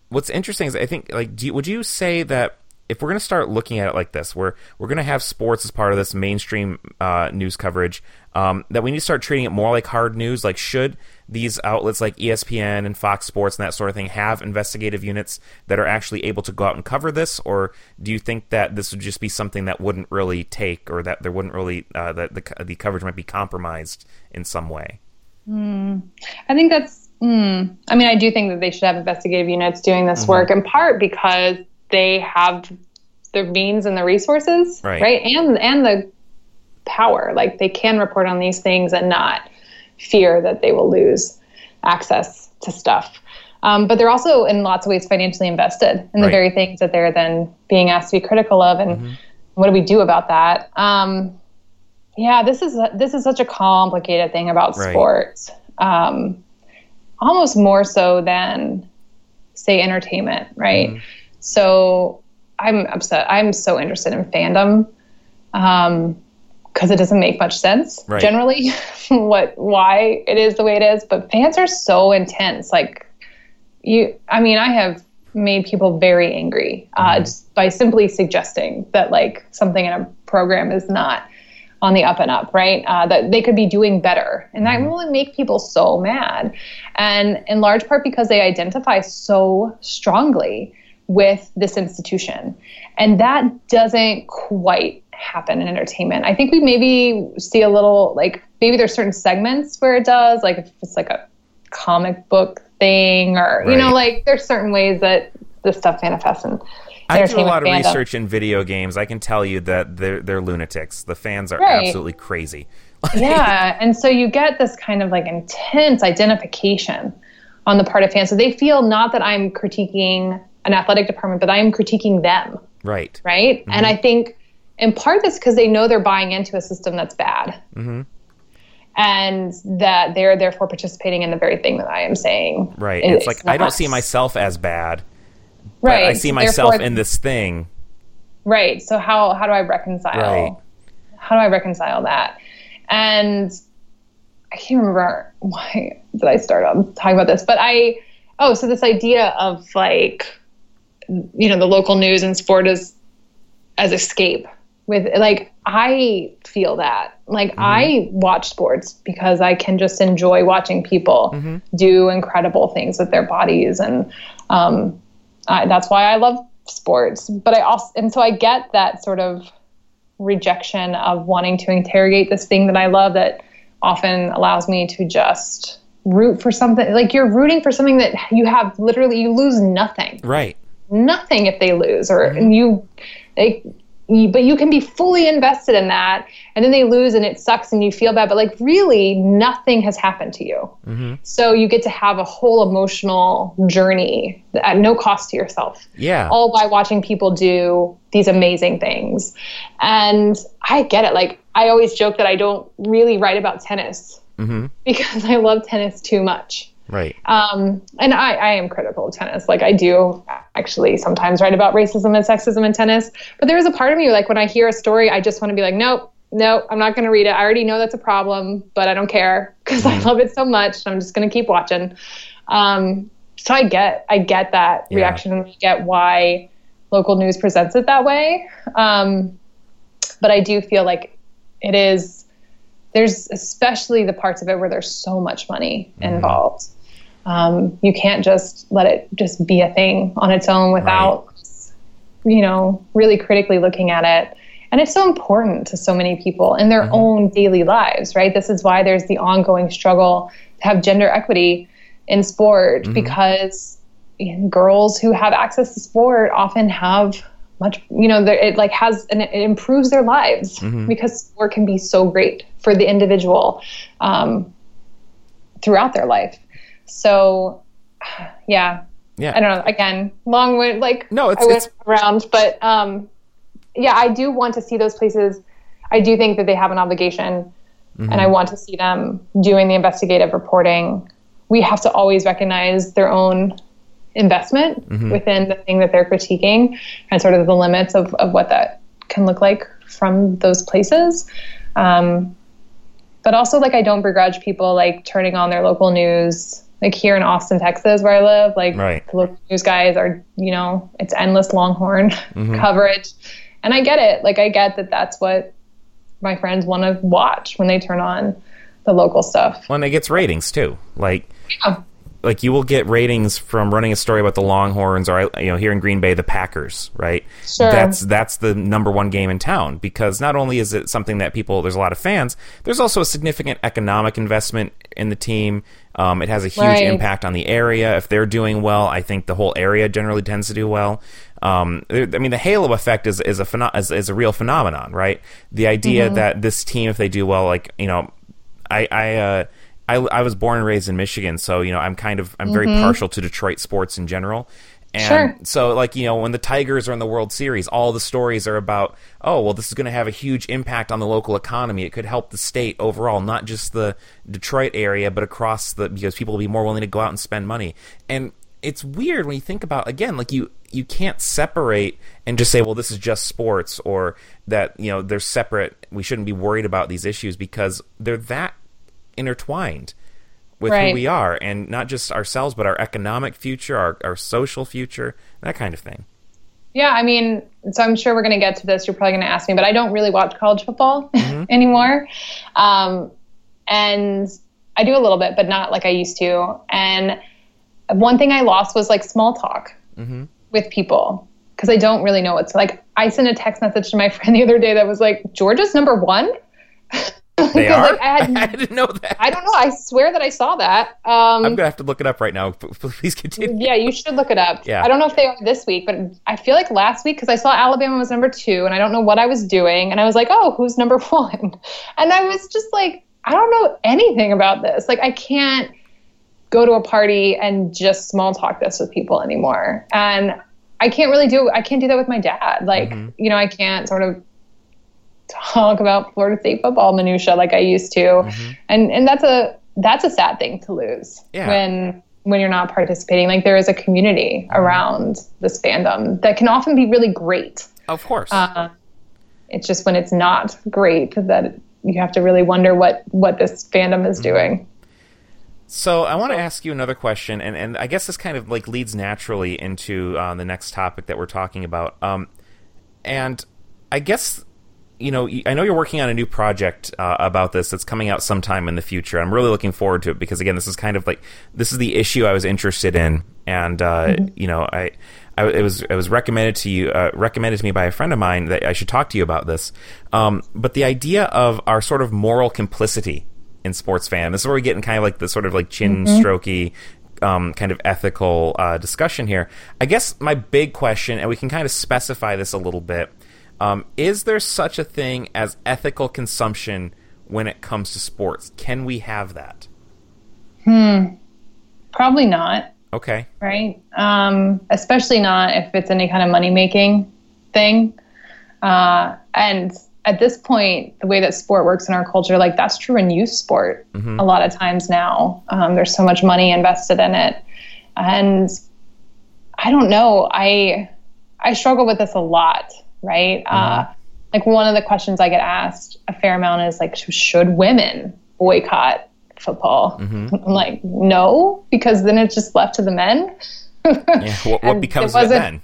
what's interesting is I think like do you, would you say that if we're going to start looking at it like this, where we're going to have sports as part of this mainstream uh, news coverage, um, that we need to start treating it more like hard news. Like, should these outlets like ESPN and Fox Sports and that sort of thing have investigative units that are actually able to go out and cover this, or do you think that this would just be something that wouldn't really take, or that there wouldn't really uh, that the the coverage might be compromised in some way? I think that's. Mm, I mean, I do think that they should have investigative units doing this work in part because they have the means and the resources, Right. and and the power. Like they can report on these things and not fear that they will lose access to stuff. Um, but they're also, in lots of ways, financially invested in the Right. very things that they're then being asked to be critical of. And what do we do about that? Um, yeah, this is this is such a complicated thing about Right. sports. Um, almost more so than say entertainment, right? Mm-hmm. So I'm upset. I'm so interested in fandom because it doesn't make much sense Right. generally what why it is the way it is. But fans are so intense. Like you, I mean, I have made people very angry uh, just by simply suggesting that like something in a program is not on the up and up, right? Uh, that they could be doing better. And that will make people so mad. And in large part because they identify so strongly with this institution. And that doesn't quite happen in entertainment. I think we maybe see a little, like, maybe there's certain segments where it does, like if it's like a comic book thing or, you know, like there's certain ways that this stuff manifests in I do a lot of fandom. research in video games. I can tell you that they're they're lunatics. The fans are Right. absolutely crazy. yeah and so you get this kind of like intense identification on the part of fans so they feel not that i'm critiquing an athletic department but i am critiquing them Right. right and mm-hmm. i think in part that's because they know they're buying into a system that's bad mm-hmm. and that they're therefore participating in the very thing that i am saying Right. is it's like I don't see myself as bad, right I see myself Therefore- in this thing. Right. So how how do I reconcile? Right. How do I reconcile that? And I can't remember why did I start on talking about this, but I oh, so this idea of like you know the local news and sport as as escape with like I feel that like mm-hmm. I watch sports because I can just enjoy watching people mm-hmm. do incredible things with their bodies and um, I, that's why I love sports. But I also, and so I get that sort of rejection of wanting to interrogate this thing that I love that often allows me to just root for something. Like you're rooting for something that you have literally, you lose nothing, Right. nothing if they lose, or and you, they, but you can be fully invested in that and then they lose and it sucks and you feel bad but like really nothing has happened to you. Mm-hmm. So you get to have a whole emotional journey at no cost to yourself. Yeah. all by watching people do these amazing things. And i get it. Like i always joke that i don't really write about tennis mm-hmm. because i love tennis too much Right. um, and I, I am critical of tennis. Like I do actually sometimes write about racism and sexism in tennis. But there is a part of me like when I hear a story, I just want to be like, nope, nope, I'm not going to read it. I already know that's a problem, but I don't care because I love it so much. I'm just going to keep watching. Um, so I get, I get that Yeah. reaction and I get why local news presents it that way. Um, but I do feel like it is there's especially the parts of it where there's so much money involved. Um, you can't just let it just be a thing on its own without, you know, really critically looking at it. And it's so important to so many people in their own daily lives, right? This is why there's the ongoing struggle to have gender equity in sport because you know, girls who have access to sport often have much you know it like has and it improves their lives because sport can be so great for the individual um, throughout their life so yeah Yeah. i don't know again long way like No, it's- I went it's- around but um yeah i do want to see those places i do think that they have an obligation and i want to see them doing the investigative reporting we have to always recognize their own investment Mm-hmm. within the thing that they're critiquing and sort of the limits of, of what that can look like from those places. Um, but also, like, I don't begrudge people like turning on their local news. Like here in Austin, Texas, where I live, like Right. the local news guys are, you know, it's endless Longhorn Mm-hmm. coverage. And I get it. Like, I get that that's what my friends want to watch when they turn on the local stuff. Well, and it gets ratings too. Like, Yeah. Like you will get ratings from running a story about the Longhorns, or you know, here in Green Bay, the Packers, right? Sure. That's that's the number one game in town because not only is it something that people, there's a lot of fans. There's also a significant economic investment in the team. Um, it has a huge Right. impact on the area. If they're doing well, I think the whole area generally tends to do well. Um, I mean, the halo effect is is a pheno- is, is a real phenomenon, right? The idea that this team, if they do well, like you know, I I, uh, I I was born and raised in Michigan, so you know I'm kind of I'm very mm-hmm. partial to Detroit sports in general. And Sure. so like, you know, when the Tigers are in the World Series, all the stories are about, oh, well, this is going to have a huge impact on the local economy. It could help the state overall, not just the Detroit area, but across the because people will be more willing to go out and spend money. And it's weird when you think about again, like you you can't separate and just say, well, this is just sports or that, you know, they're separate. We shouldn't be worried about these issues because they're that intertwined with who we are and not just ourselves but our economic future our, our social future that kind of thing Yeah, I mean, so I'm sure we're going to get to this. You're probably going to ask me, but I don't really watch college football Mm-hmm. anymore. Um, and I do a little bit, but not like I used to. And one thing I lost was like small talk Mm-hmm. with people because I don't really know what's like. I sent a text message to my friend the other day that was like, Georgia's number one. they are like, I had- I didn't know that I don't know. I swear that I saw that. Um, i'm gonna have to look it up right now please continue yeah, you should look it up. Yeah. I don't know if they are this week, but I feel like last week because I saw Alabama was number two, and I don't know what I was doing, and I was like, oh, who's number one? And I was just like, I don't know anything about this. Like, I can't go to a party and just small talk this with people anymore, and I can't really do. I can't do that with my dad. Like, you know, I can't sort of talk about Florida State football minutia like I used to, and and that's a that's a sad thing to lose Yeah. when when you're not participating. Like there is a community around this fandom that can often be really great. of course Uh, It's just when it's not great that you have to really wonder what what this fandom is doing. So I want to ask you another question, and, and I guess this kind of like leads naturally into uh, the next topic that we're talking about. Um, and I guess you know I know you're working on a new project uh, about this that's coming out sometime in the future. I'm really looking forward to it because again, this is kind of like this is the issue I was interested in, and uh, you know I. I, it was it was recommended to you uh, recommended to me by a friend of mine that I should talk to you about this. Um, but the idea of our sort of moral complicity in sports fan. This is where we get in kind of like the sort of like chin strokey um, kind of ethical uh, discussion here. I guess my big question, and we can kind of specify this a little bit, um, is there such a thing as ethical consumption when it comes to sports? Can we have that? Hmm. Probably not. Okay. right? Um, especially not if it's any kind of money making thing. Uh, and at this point, the way that sport works in our culture, like that's true in youth sport a lot of times now. Um, there's so much money invested in it, and I don't know. I I struggle with this a lot, right? Uh, like one of the questions I get asked a fair amount is like, should women boycott football? I'm like, no, because then it's just left to the men. Yeah. What, what becomes of then?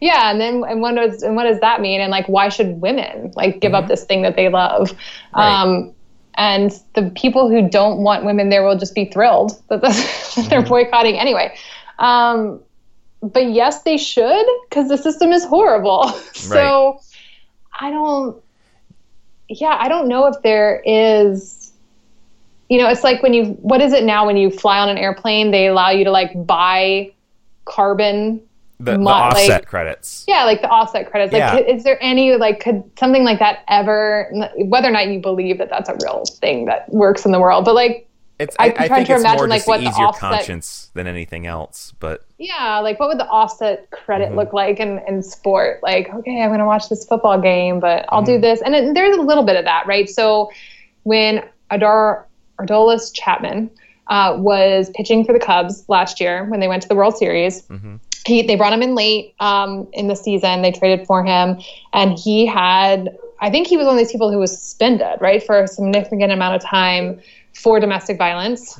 Yeah, and then and what does and what does that mean? And like, why should women like give up this thing that they love? Right. Um, and the people who don't want women there will just be thrilled that, that they're boycotting anyway. Um, but yes, they should because the system is horrible. so I don't. Yeah, I don't know if there is. You know, it's like when you. What is it now when you fly on an airplane? They allow you to like buy carbon The, the like- offset credits. yeah, like the offset credits. Like, Yeah. is there any like could something like that ever? Whether or not you believe that that's a real thing that works in the world, but like, It's, I- I, I think to it's imagine, more like, just the ease your offset- conscience than anything else. But yeah, like what would the offset credit look like in in sport? Like, okay, I'm going to watch this football game, but I'll do this, and it, there's a little bit of that, right? So when Adar Aroldis Chapman uh, was pitching for the Cubs last year when they went to the World Series. He, they brought him in late um, in the season. They traded for him, and he had. I think he was one of these people who was suspended, right, for a significant amount of time for domestic violence.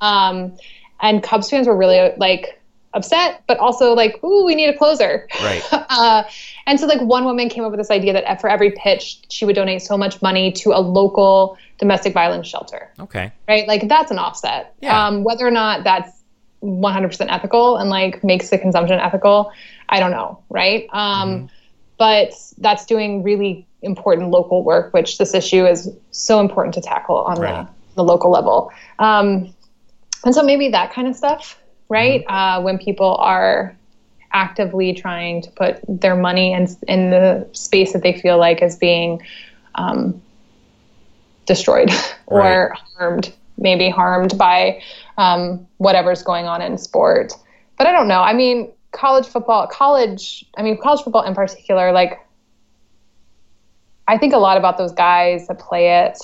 Um, and Cubs fans were really like upset, but also like, ooh, we need a closer. Right. uh, and so like one woman came up with this idea that for every pitch, she would donate so much money to a local domestic violence shelter. Okay. Right. Like that's an offset. Yeah. Um, whether or not that's 100% ethical and like makes the consumption ethical, I don't know. Right. Um, But that's doing really important local work, which this issue is so important to tackle on Right. the, the local level. Um, and so maybe that kind of stuff, right? Uh, when people are actively trying to put their money in, in the space that they feel like is being um, destroyed or Right. harmed, maybe harmed by um, whatever's going on in sport. But I don't know. I mean, college football, college, I mean, college football in particular, like, I think a lot about those guys that play it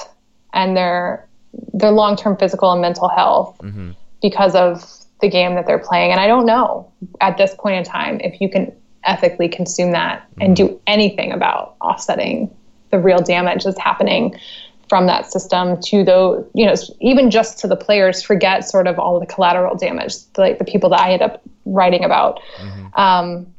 and their their long term physical and mental health mm-hmm. because of the game that they're playing. And I don't know at this point in time if you can ethically consume that and do mm-hmm. anything about offsetting the real damage that's happening from that system to the you know even just to the players forget sort of all of the collateral damage like the people that i end up writing about. Mm-hmm. Um,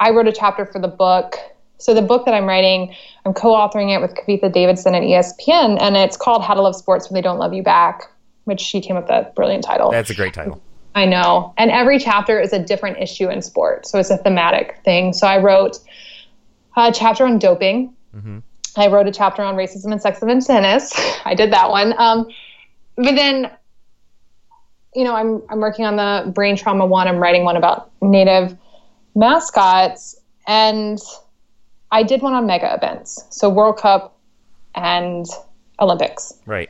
i wrote a chapter for the book so the book that i'm writing i'm co-authoring it with kavitha davidson at espn and it's called how to love sports when they don't love you back which she came up with that brilliant title That's a great title. I know. And every chapter is a different issue in sport. So it's a thematic thing. So I wrote a chapter on doping. I wrote a chapter on racism and sexism in tennis. I did that one. Um, but then, you know, I'm, I'm working on the brain trauma one. I'm writing one about native mascots. And I did one on mega events. So World Cup and Olympics. Right.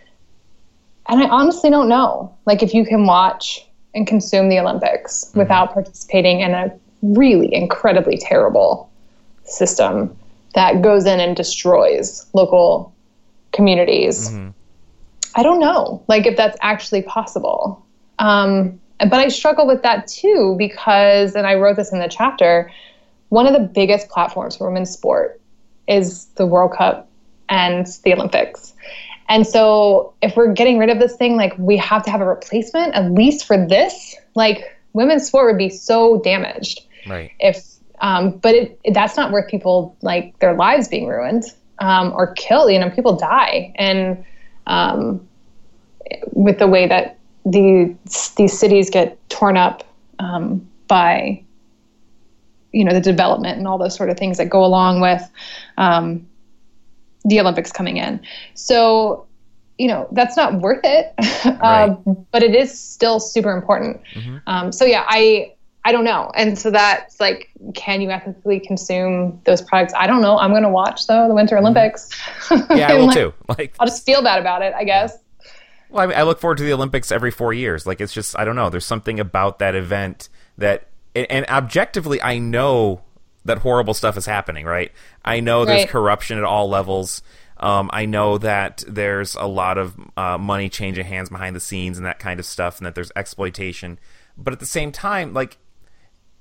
And I honestly don't know, like, if you can watch and consume the Olympics without participating in a really incredibly terrible system that goes in and destroys local communities. I don't know, like, if that's actually possible. Um, but I struggle with that too because, and I wrote this in the chapter, one of the biggest platforms for women's sport is the World Cup and the Olympics. And so if we're getting rid of this thing, like we have to have a replacement, at least for this, like women's sport would be so damaged Right. if, um, but it, that's not worth people like their lives being ruined um, or killed. You know, people die. And um, with the way that the, these cities get torn up um, by, you know, the development and all those sort of things that go along with um, the Olympics coming in. So, you know, that's not worth it, uh, but it is still super important. Um, so yeah, I I don't know, and so that's like, can you ethically consume those products? I don't know. I'm going to watch though the Winter Olympics. Yeah, I will like, too. Like, I'll just feel bad about it, I guess. well, I, mean, I look forward to the Olympics every four years. Like, it's just, I don't know. There's something about that event that, and, and objectively, I know that horrible stuff is happening. Right? I know there's Right. corruption at all levels. Um, I know that there's a lot of uh, money changing hands behind the scenes and that kind of stuff, and that there's exploitation. But at the same time, like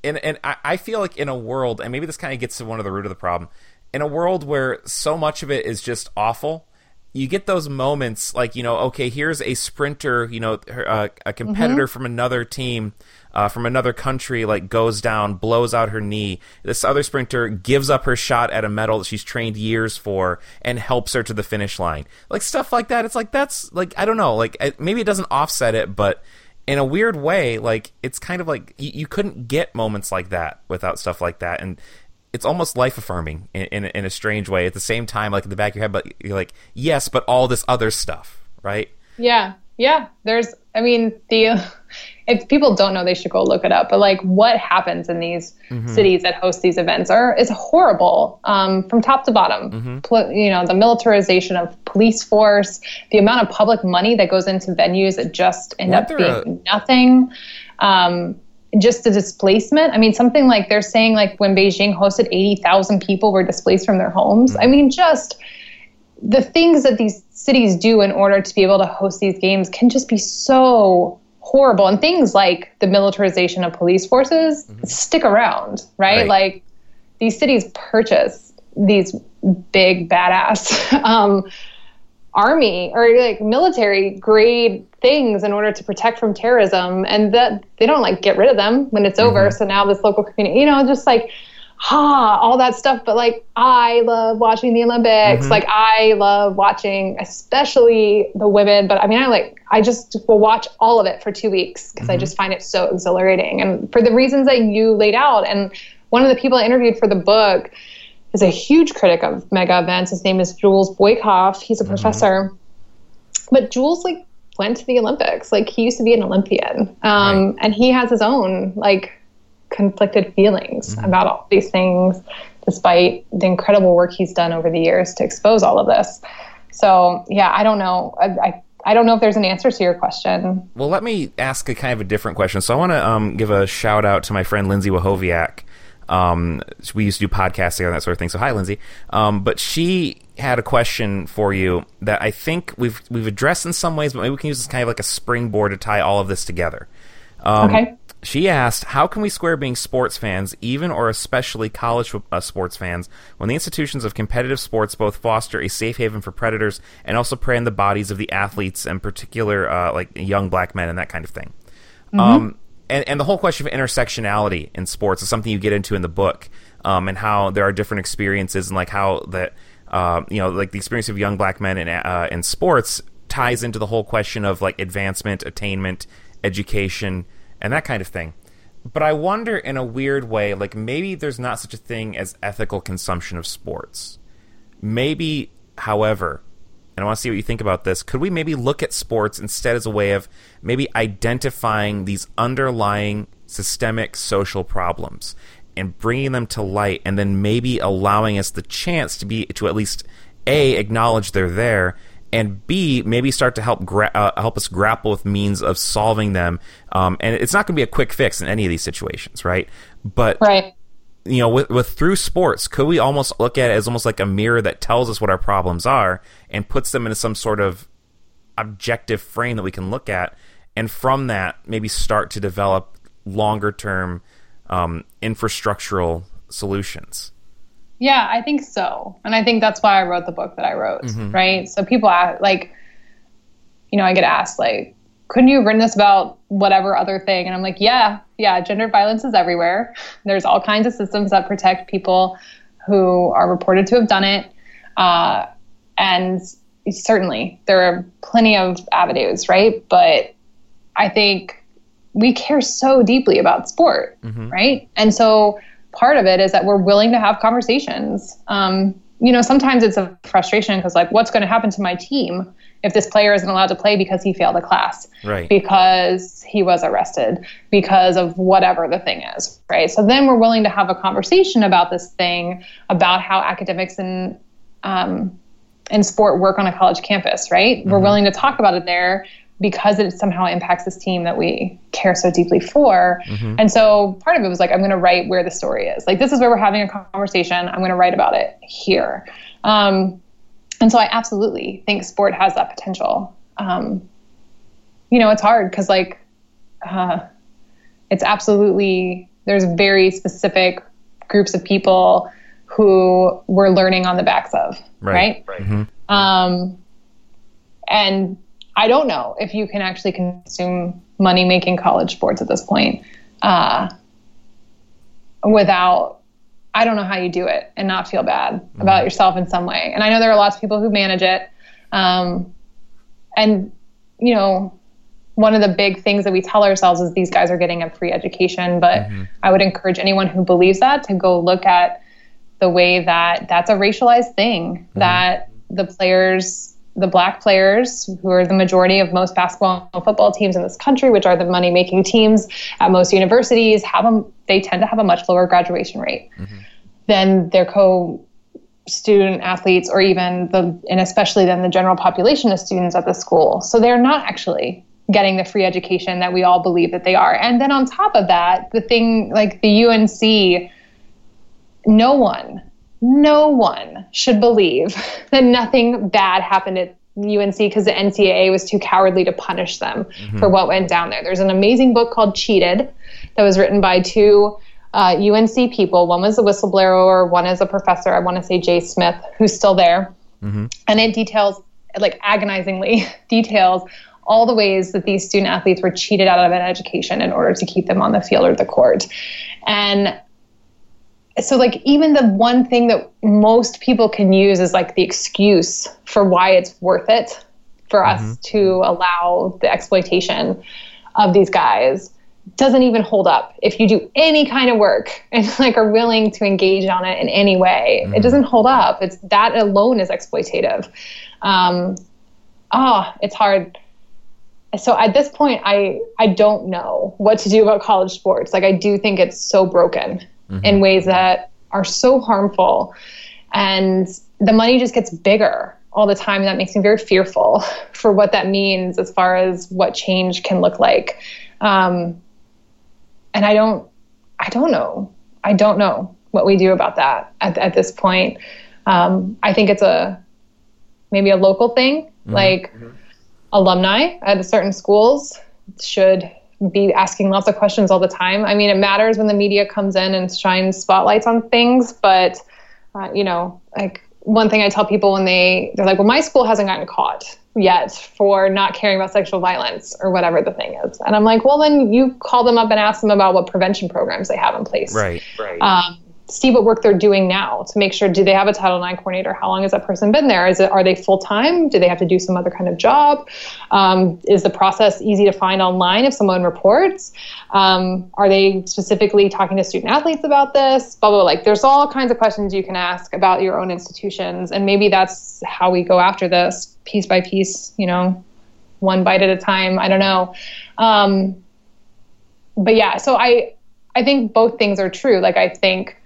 and and I, I feel like in a world, and maybe this kind of gets to one of the root of the problem, in a world where so much of it is just awful, you get those moments like you know, okay, here's a sprinter, you know, uh, a competitor from another team. Uh, from another country, like goes down, blows out her knee. This other sprinter gives up her shot at a medal that she's trained years for, and helps her to the finish line. Like stuff like that. It's like that's like I don't know. Like maybe it doesn't offset it, but in a weird way, like it's kind of like you, you couldn't get moments like that without stuff like that, and it's almost life affirming in, in in a strange way. At the same time, like in the back of your head, but you're like, yes, but all this other stuff, right? Yeah, yeah. There's, I mean, the if people don't know, they should go look it up. But like, what happens in these cities that host these events are is horrible um, from top to bottom. Pol- you know, the militarization of police force, the amount of public money that goes into venues that just end Weren't up being nothing. Um, just the displacement. I mean, something like they're saying like when Beijing hosted 80,000 people were displaced from their homes. I mean, just the things that these cities do in order to be able to host these games can just be so horrible. And things like the militarization of police forces mm-hmm. stick around, right? right? Like these cities purchase these big badass um, army or like military grade things in order to protect from terrorism and that they don't like get rid of them when it's over mm-hmm. so now this local community you know just like ha all that stuff but like i love watching the olympics mm-hmm. like i love watching especially the women but i mean i like i just will watch all of it for two weeks because mm-hmm. i just find it so exhilarating and for the reasons that you laid out and one of the people i interviewed for the book is a huge critic of mega events. His name is Jules Boykoff. He's a mm-hmm. professor. But Jules like went to the Olympics. Like he used to be an Olympian. Um, right. and he has his own like conflicted feelings mm-hmm. about all these things, despite the incredible work he's done over the years to expose all of this. So yeah, I don't know. I, I I don't know if there's an answer to your question. Well, let me ask a kind of a different question. So I want to um, give a shout out to my friend Lindsay Wahoviak, um, we used to do podcasting and that sort of thing. So hi, Lindsay. Um, but she had a question for you that I think we've we've addressed in some ways, but maybe we can use this kind of like a springboard to tie all of this together. Um, okay. She asked, "How can we square being sports fans, even or especially college uh, sports fans, when the institutions of competitive sports both foster a safe haven for predators and also prey on the bodies of the athletes, and particular uh, like young black men and that kind of thing?" Mm-hmm. Um, and, and the whole question of intersectionality in sports is something you get into in the book, um, and how there are different experiences and like how that uh, you know like the experience of young black men in uh, in sports ties into the whole question of like advancement, attainment, education, and that kind of thing. But I wonder in a weird way, like maybe there's not such a thing as ethical consumption of sports. Maybe, however, and I want to see what you think about this. Could we maybe look at sports instead as a way of maybe identifying these underlying systemic social problems and bringing them to light, and then maybe allowing us the chance to be to at least a acknowledge they're there, and b maybe start to help gra- uh, help us grapple with means of solving them. Um, and it's not going to be a quick fix in any of these situations, right? But right you know, with, with through sports, could we almost look at it as almost like a mirror that tells us what our problems are and puts them into some sort of objective frame that we can look at, and from that maybe start to develop longer term um, infrastructural solutions? Yeah, I think so, and I think that's why I wrote the book that I wrote. Mm-hmm. Right, so people ask, like, you know, I get asked like, couldn't you have written this about whatever other thing? And I'm like, yeah, yeah, gender violence is everywhere. There's all kinds of systems that protect people who are reported to have done it. Uh, and certainly there are plenty of avenues, right? But I think we care so deeply about sport, mm-hmm. right? And so part of it is that we're willing to have conversations. Um, you know, sometimes it's a frustration because, like, what's going to happen to my team? if this player isn't allowed to play because he failed a class, right. because he was arrested, because of whatever the thing is, right? So then we're willing to have a conversation about this thing, about how academics and um, and sport work on a college campus, right? Mm-hmm. We're willing to talk about it there because it somehow impacts this team that we care so deeply for. Mm-hmm. And so part of it was like, I'm going to write where the story is. Like, this is where we're having a conversation. I'm going to write about it here. Um, and so I absolutely think sport has that potential. Um, you know, it's hard because like uh, it's absolutely there's very specific groups of people who we're learning on the backs of, right? Right. right. Mm-hmm. Um, and I don't know if you can actually consume money making college sports at this point uh, without I don't know how you do it and not feel bad mm-hmm. about yourself in some way. And I know there are lots of people who manage it. Um, and, you know, one of the big things that we tell ourselves is these guys are getting a free education. But mm-hmm. I would encourage anyone who believes that to go look at the way that that's a racialized thing, mm-hmm. that the players the black players, who are the majority of most basketball and football teams in this country, which are the money making teams at most universities, have a, they tend to have a much lower graduation rate mm-hmm. than their co student athletes or even the and especially then the general population of students at the school. So they're not actually getting the free education that we all believe that they are. And then on top of that, the thing like the UNC no one no one should believe that nothing bad happened at UNC because the NCAA was too cowardly to punish them mm-hmm. for what went down there. There's an amazing book called Cheated that was written by two uh, UNC people. One was a whistleblower, one is a professor. I want to say Jay Smith, who's still there. Mm-hmm. And it details, like agonizingly details, all the ways that these student athletes were cheated out of an education in order to keep them on the field or the court. And so like even the one thing that most people can use is like the excuse for why it's worth it for mm-hmm. us to allow the exploitation of these guys doesn't even hold up. If you do any kind of work and like are willing to engage on it in any way mm-hmm. it doesn't hold up. It's that alone is exploitative. Um oh it's hard. So at this point i i don't know what to do about college sports. Like i do think it's so broken mm-hmm. in ways that are so harmful. And the money just gets bigger all the time. And that makes me very fearful for what that means as far as what change can look like. Um, and I don't, I don't know. I don't know what we do about that at, at this point. Um, I think it's a maybe a local thing, mm-hmm. like mm-hmm. alumni at certain schools should be asking lots of questions all the time. I mean, it matters when the media comes in and shines spotlights on things, but uh, you know, like one thing I tell people when they they're like, "Well, my school hasn't gotten caught yet for not caring about sexual violence or whatever the thing is," and I'm like, "Well, then you call them up and ask them about what prevention programs they have in place." Right. Right. Um, see what work they're doing now to make sure do they have a title ix coordinator? How long has that person been there? Is it are they full-time? Do they have to do some other kind of job? Um, is the process easy to find online if someone reports? Um, are they specifically talking to student athletes about this? Blah, blah blah. Like there's all kinds of questions you can ask about your own institutions and maybe that's how we go after this piece by piece you know one bite at a time. I don't know. Um, but yeah so i i think both things are true. Like i think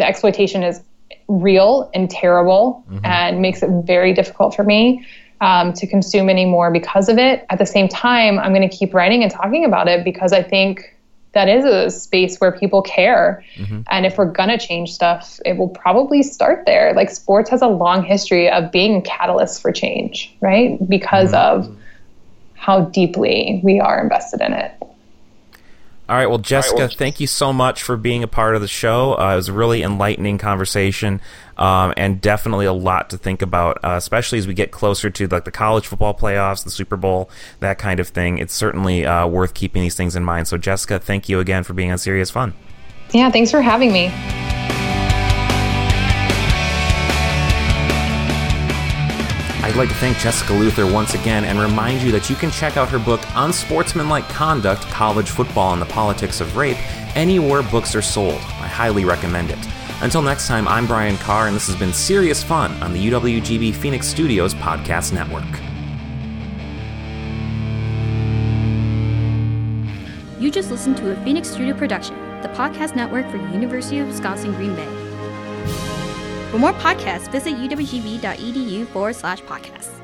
the exploitation is real and terrible mm-hmm. and makes it very difficult for me um, to consume anymore because of it. At the same time, I'm going to keep writing and talking about it because I think that is a space where people care. Mm-hmm. And if we're going to change stuff, it will probably start there. Like sports has a long history of being catalysts for change, right? Because mm-hmm. of how deeply we are invested in it. All right, well, Jessica, right, well, thank you so much for being a part of the show. Uh, it was a really enlightening conversation, um, and definitely a lot to think about, uh, especially as we get closer to like the college football playoffs, the Super Bowl, that kind of thing. It's certainly uh, worth keeping these things in mind. So, Jessica, thank you again for being on Serious Fun. Yeah, thanks for having me. I'd like to thank Jessica Luther once again and remind you that you can check out her book, Unsportsmanlike Conduct College Football and the Politics of Rape, anywhere books are sold. I highly recommend it. Until next time, I'm Brian Carr, and this has been Serious Fun on the UWGB Phoenix Studios Podcast Network. You just listened to a Phoenix Studio production, the podcast network for the University of Wisconsin Green Bay. For more podcasts, visit uwgb.edu forward slash podcasts.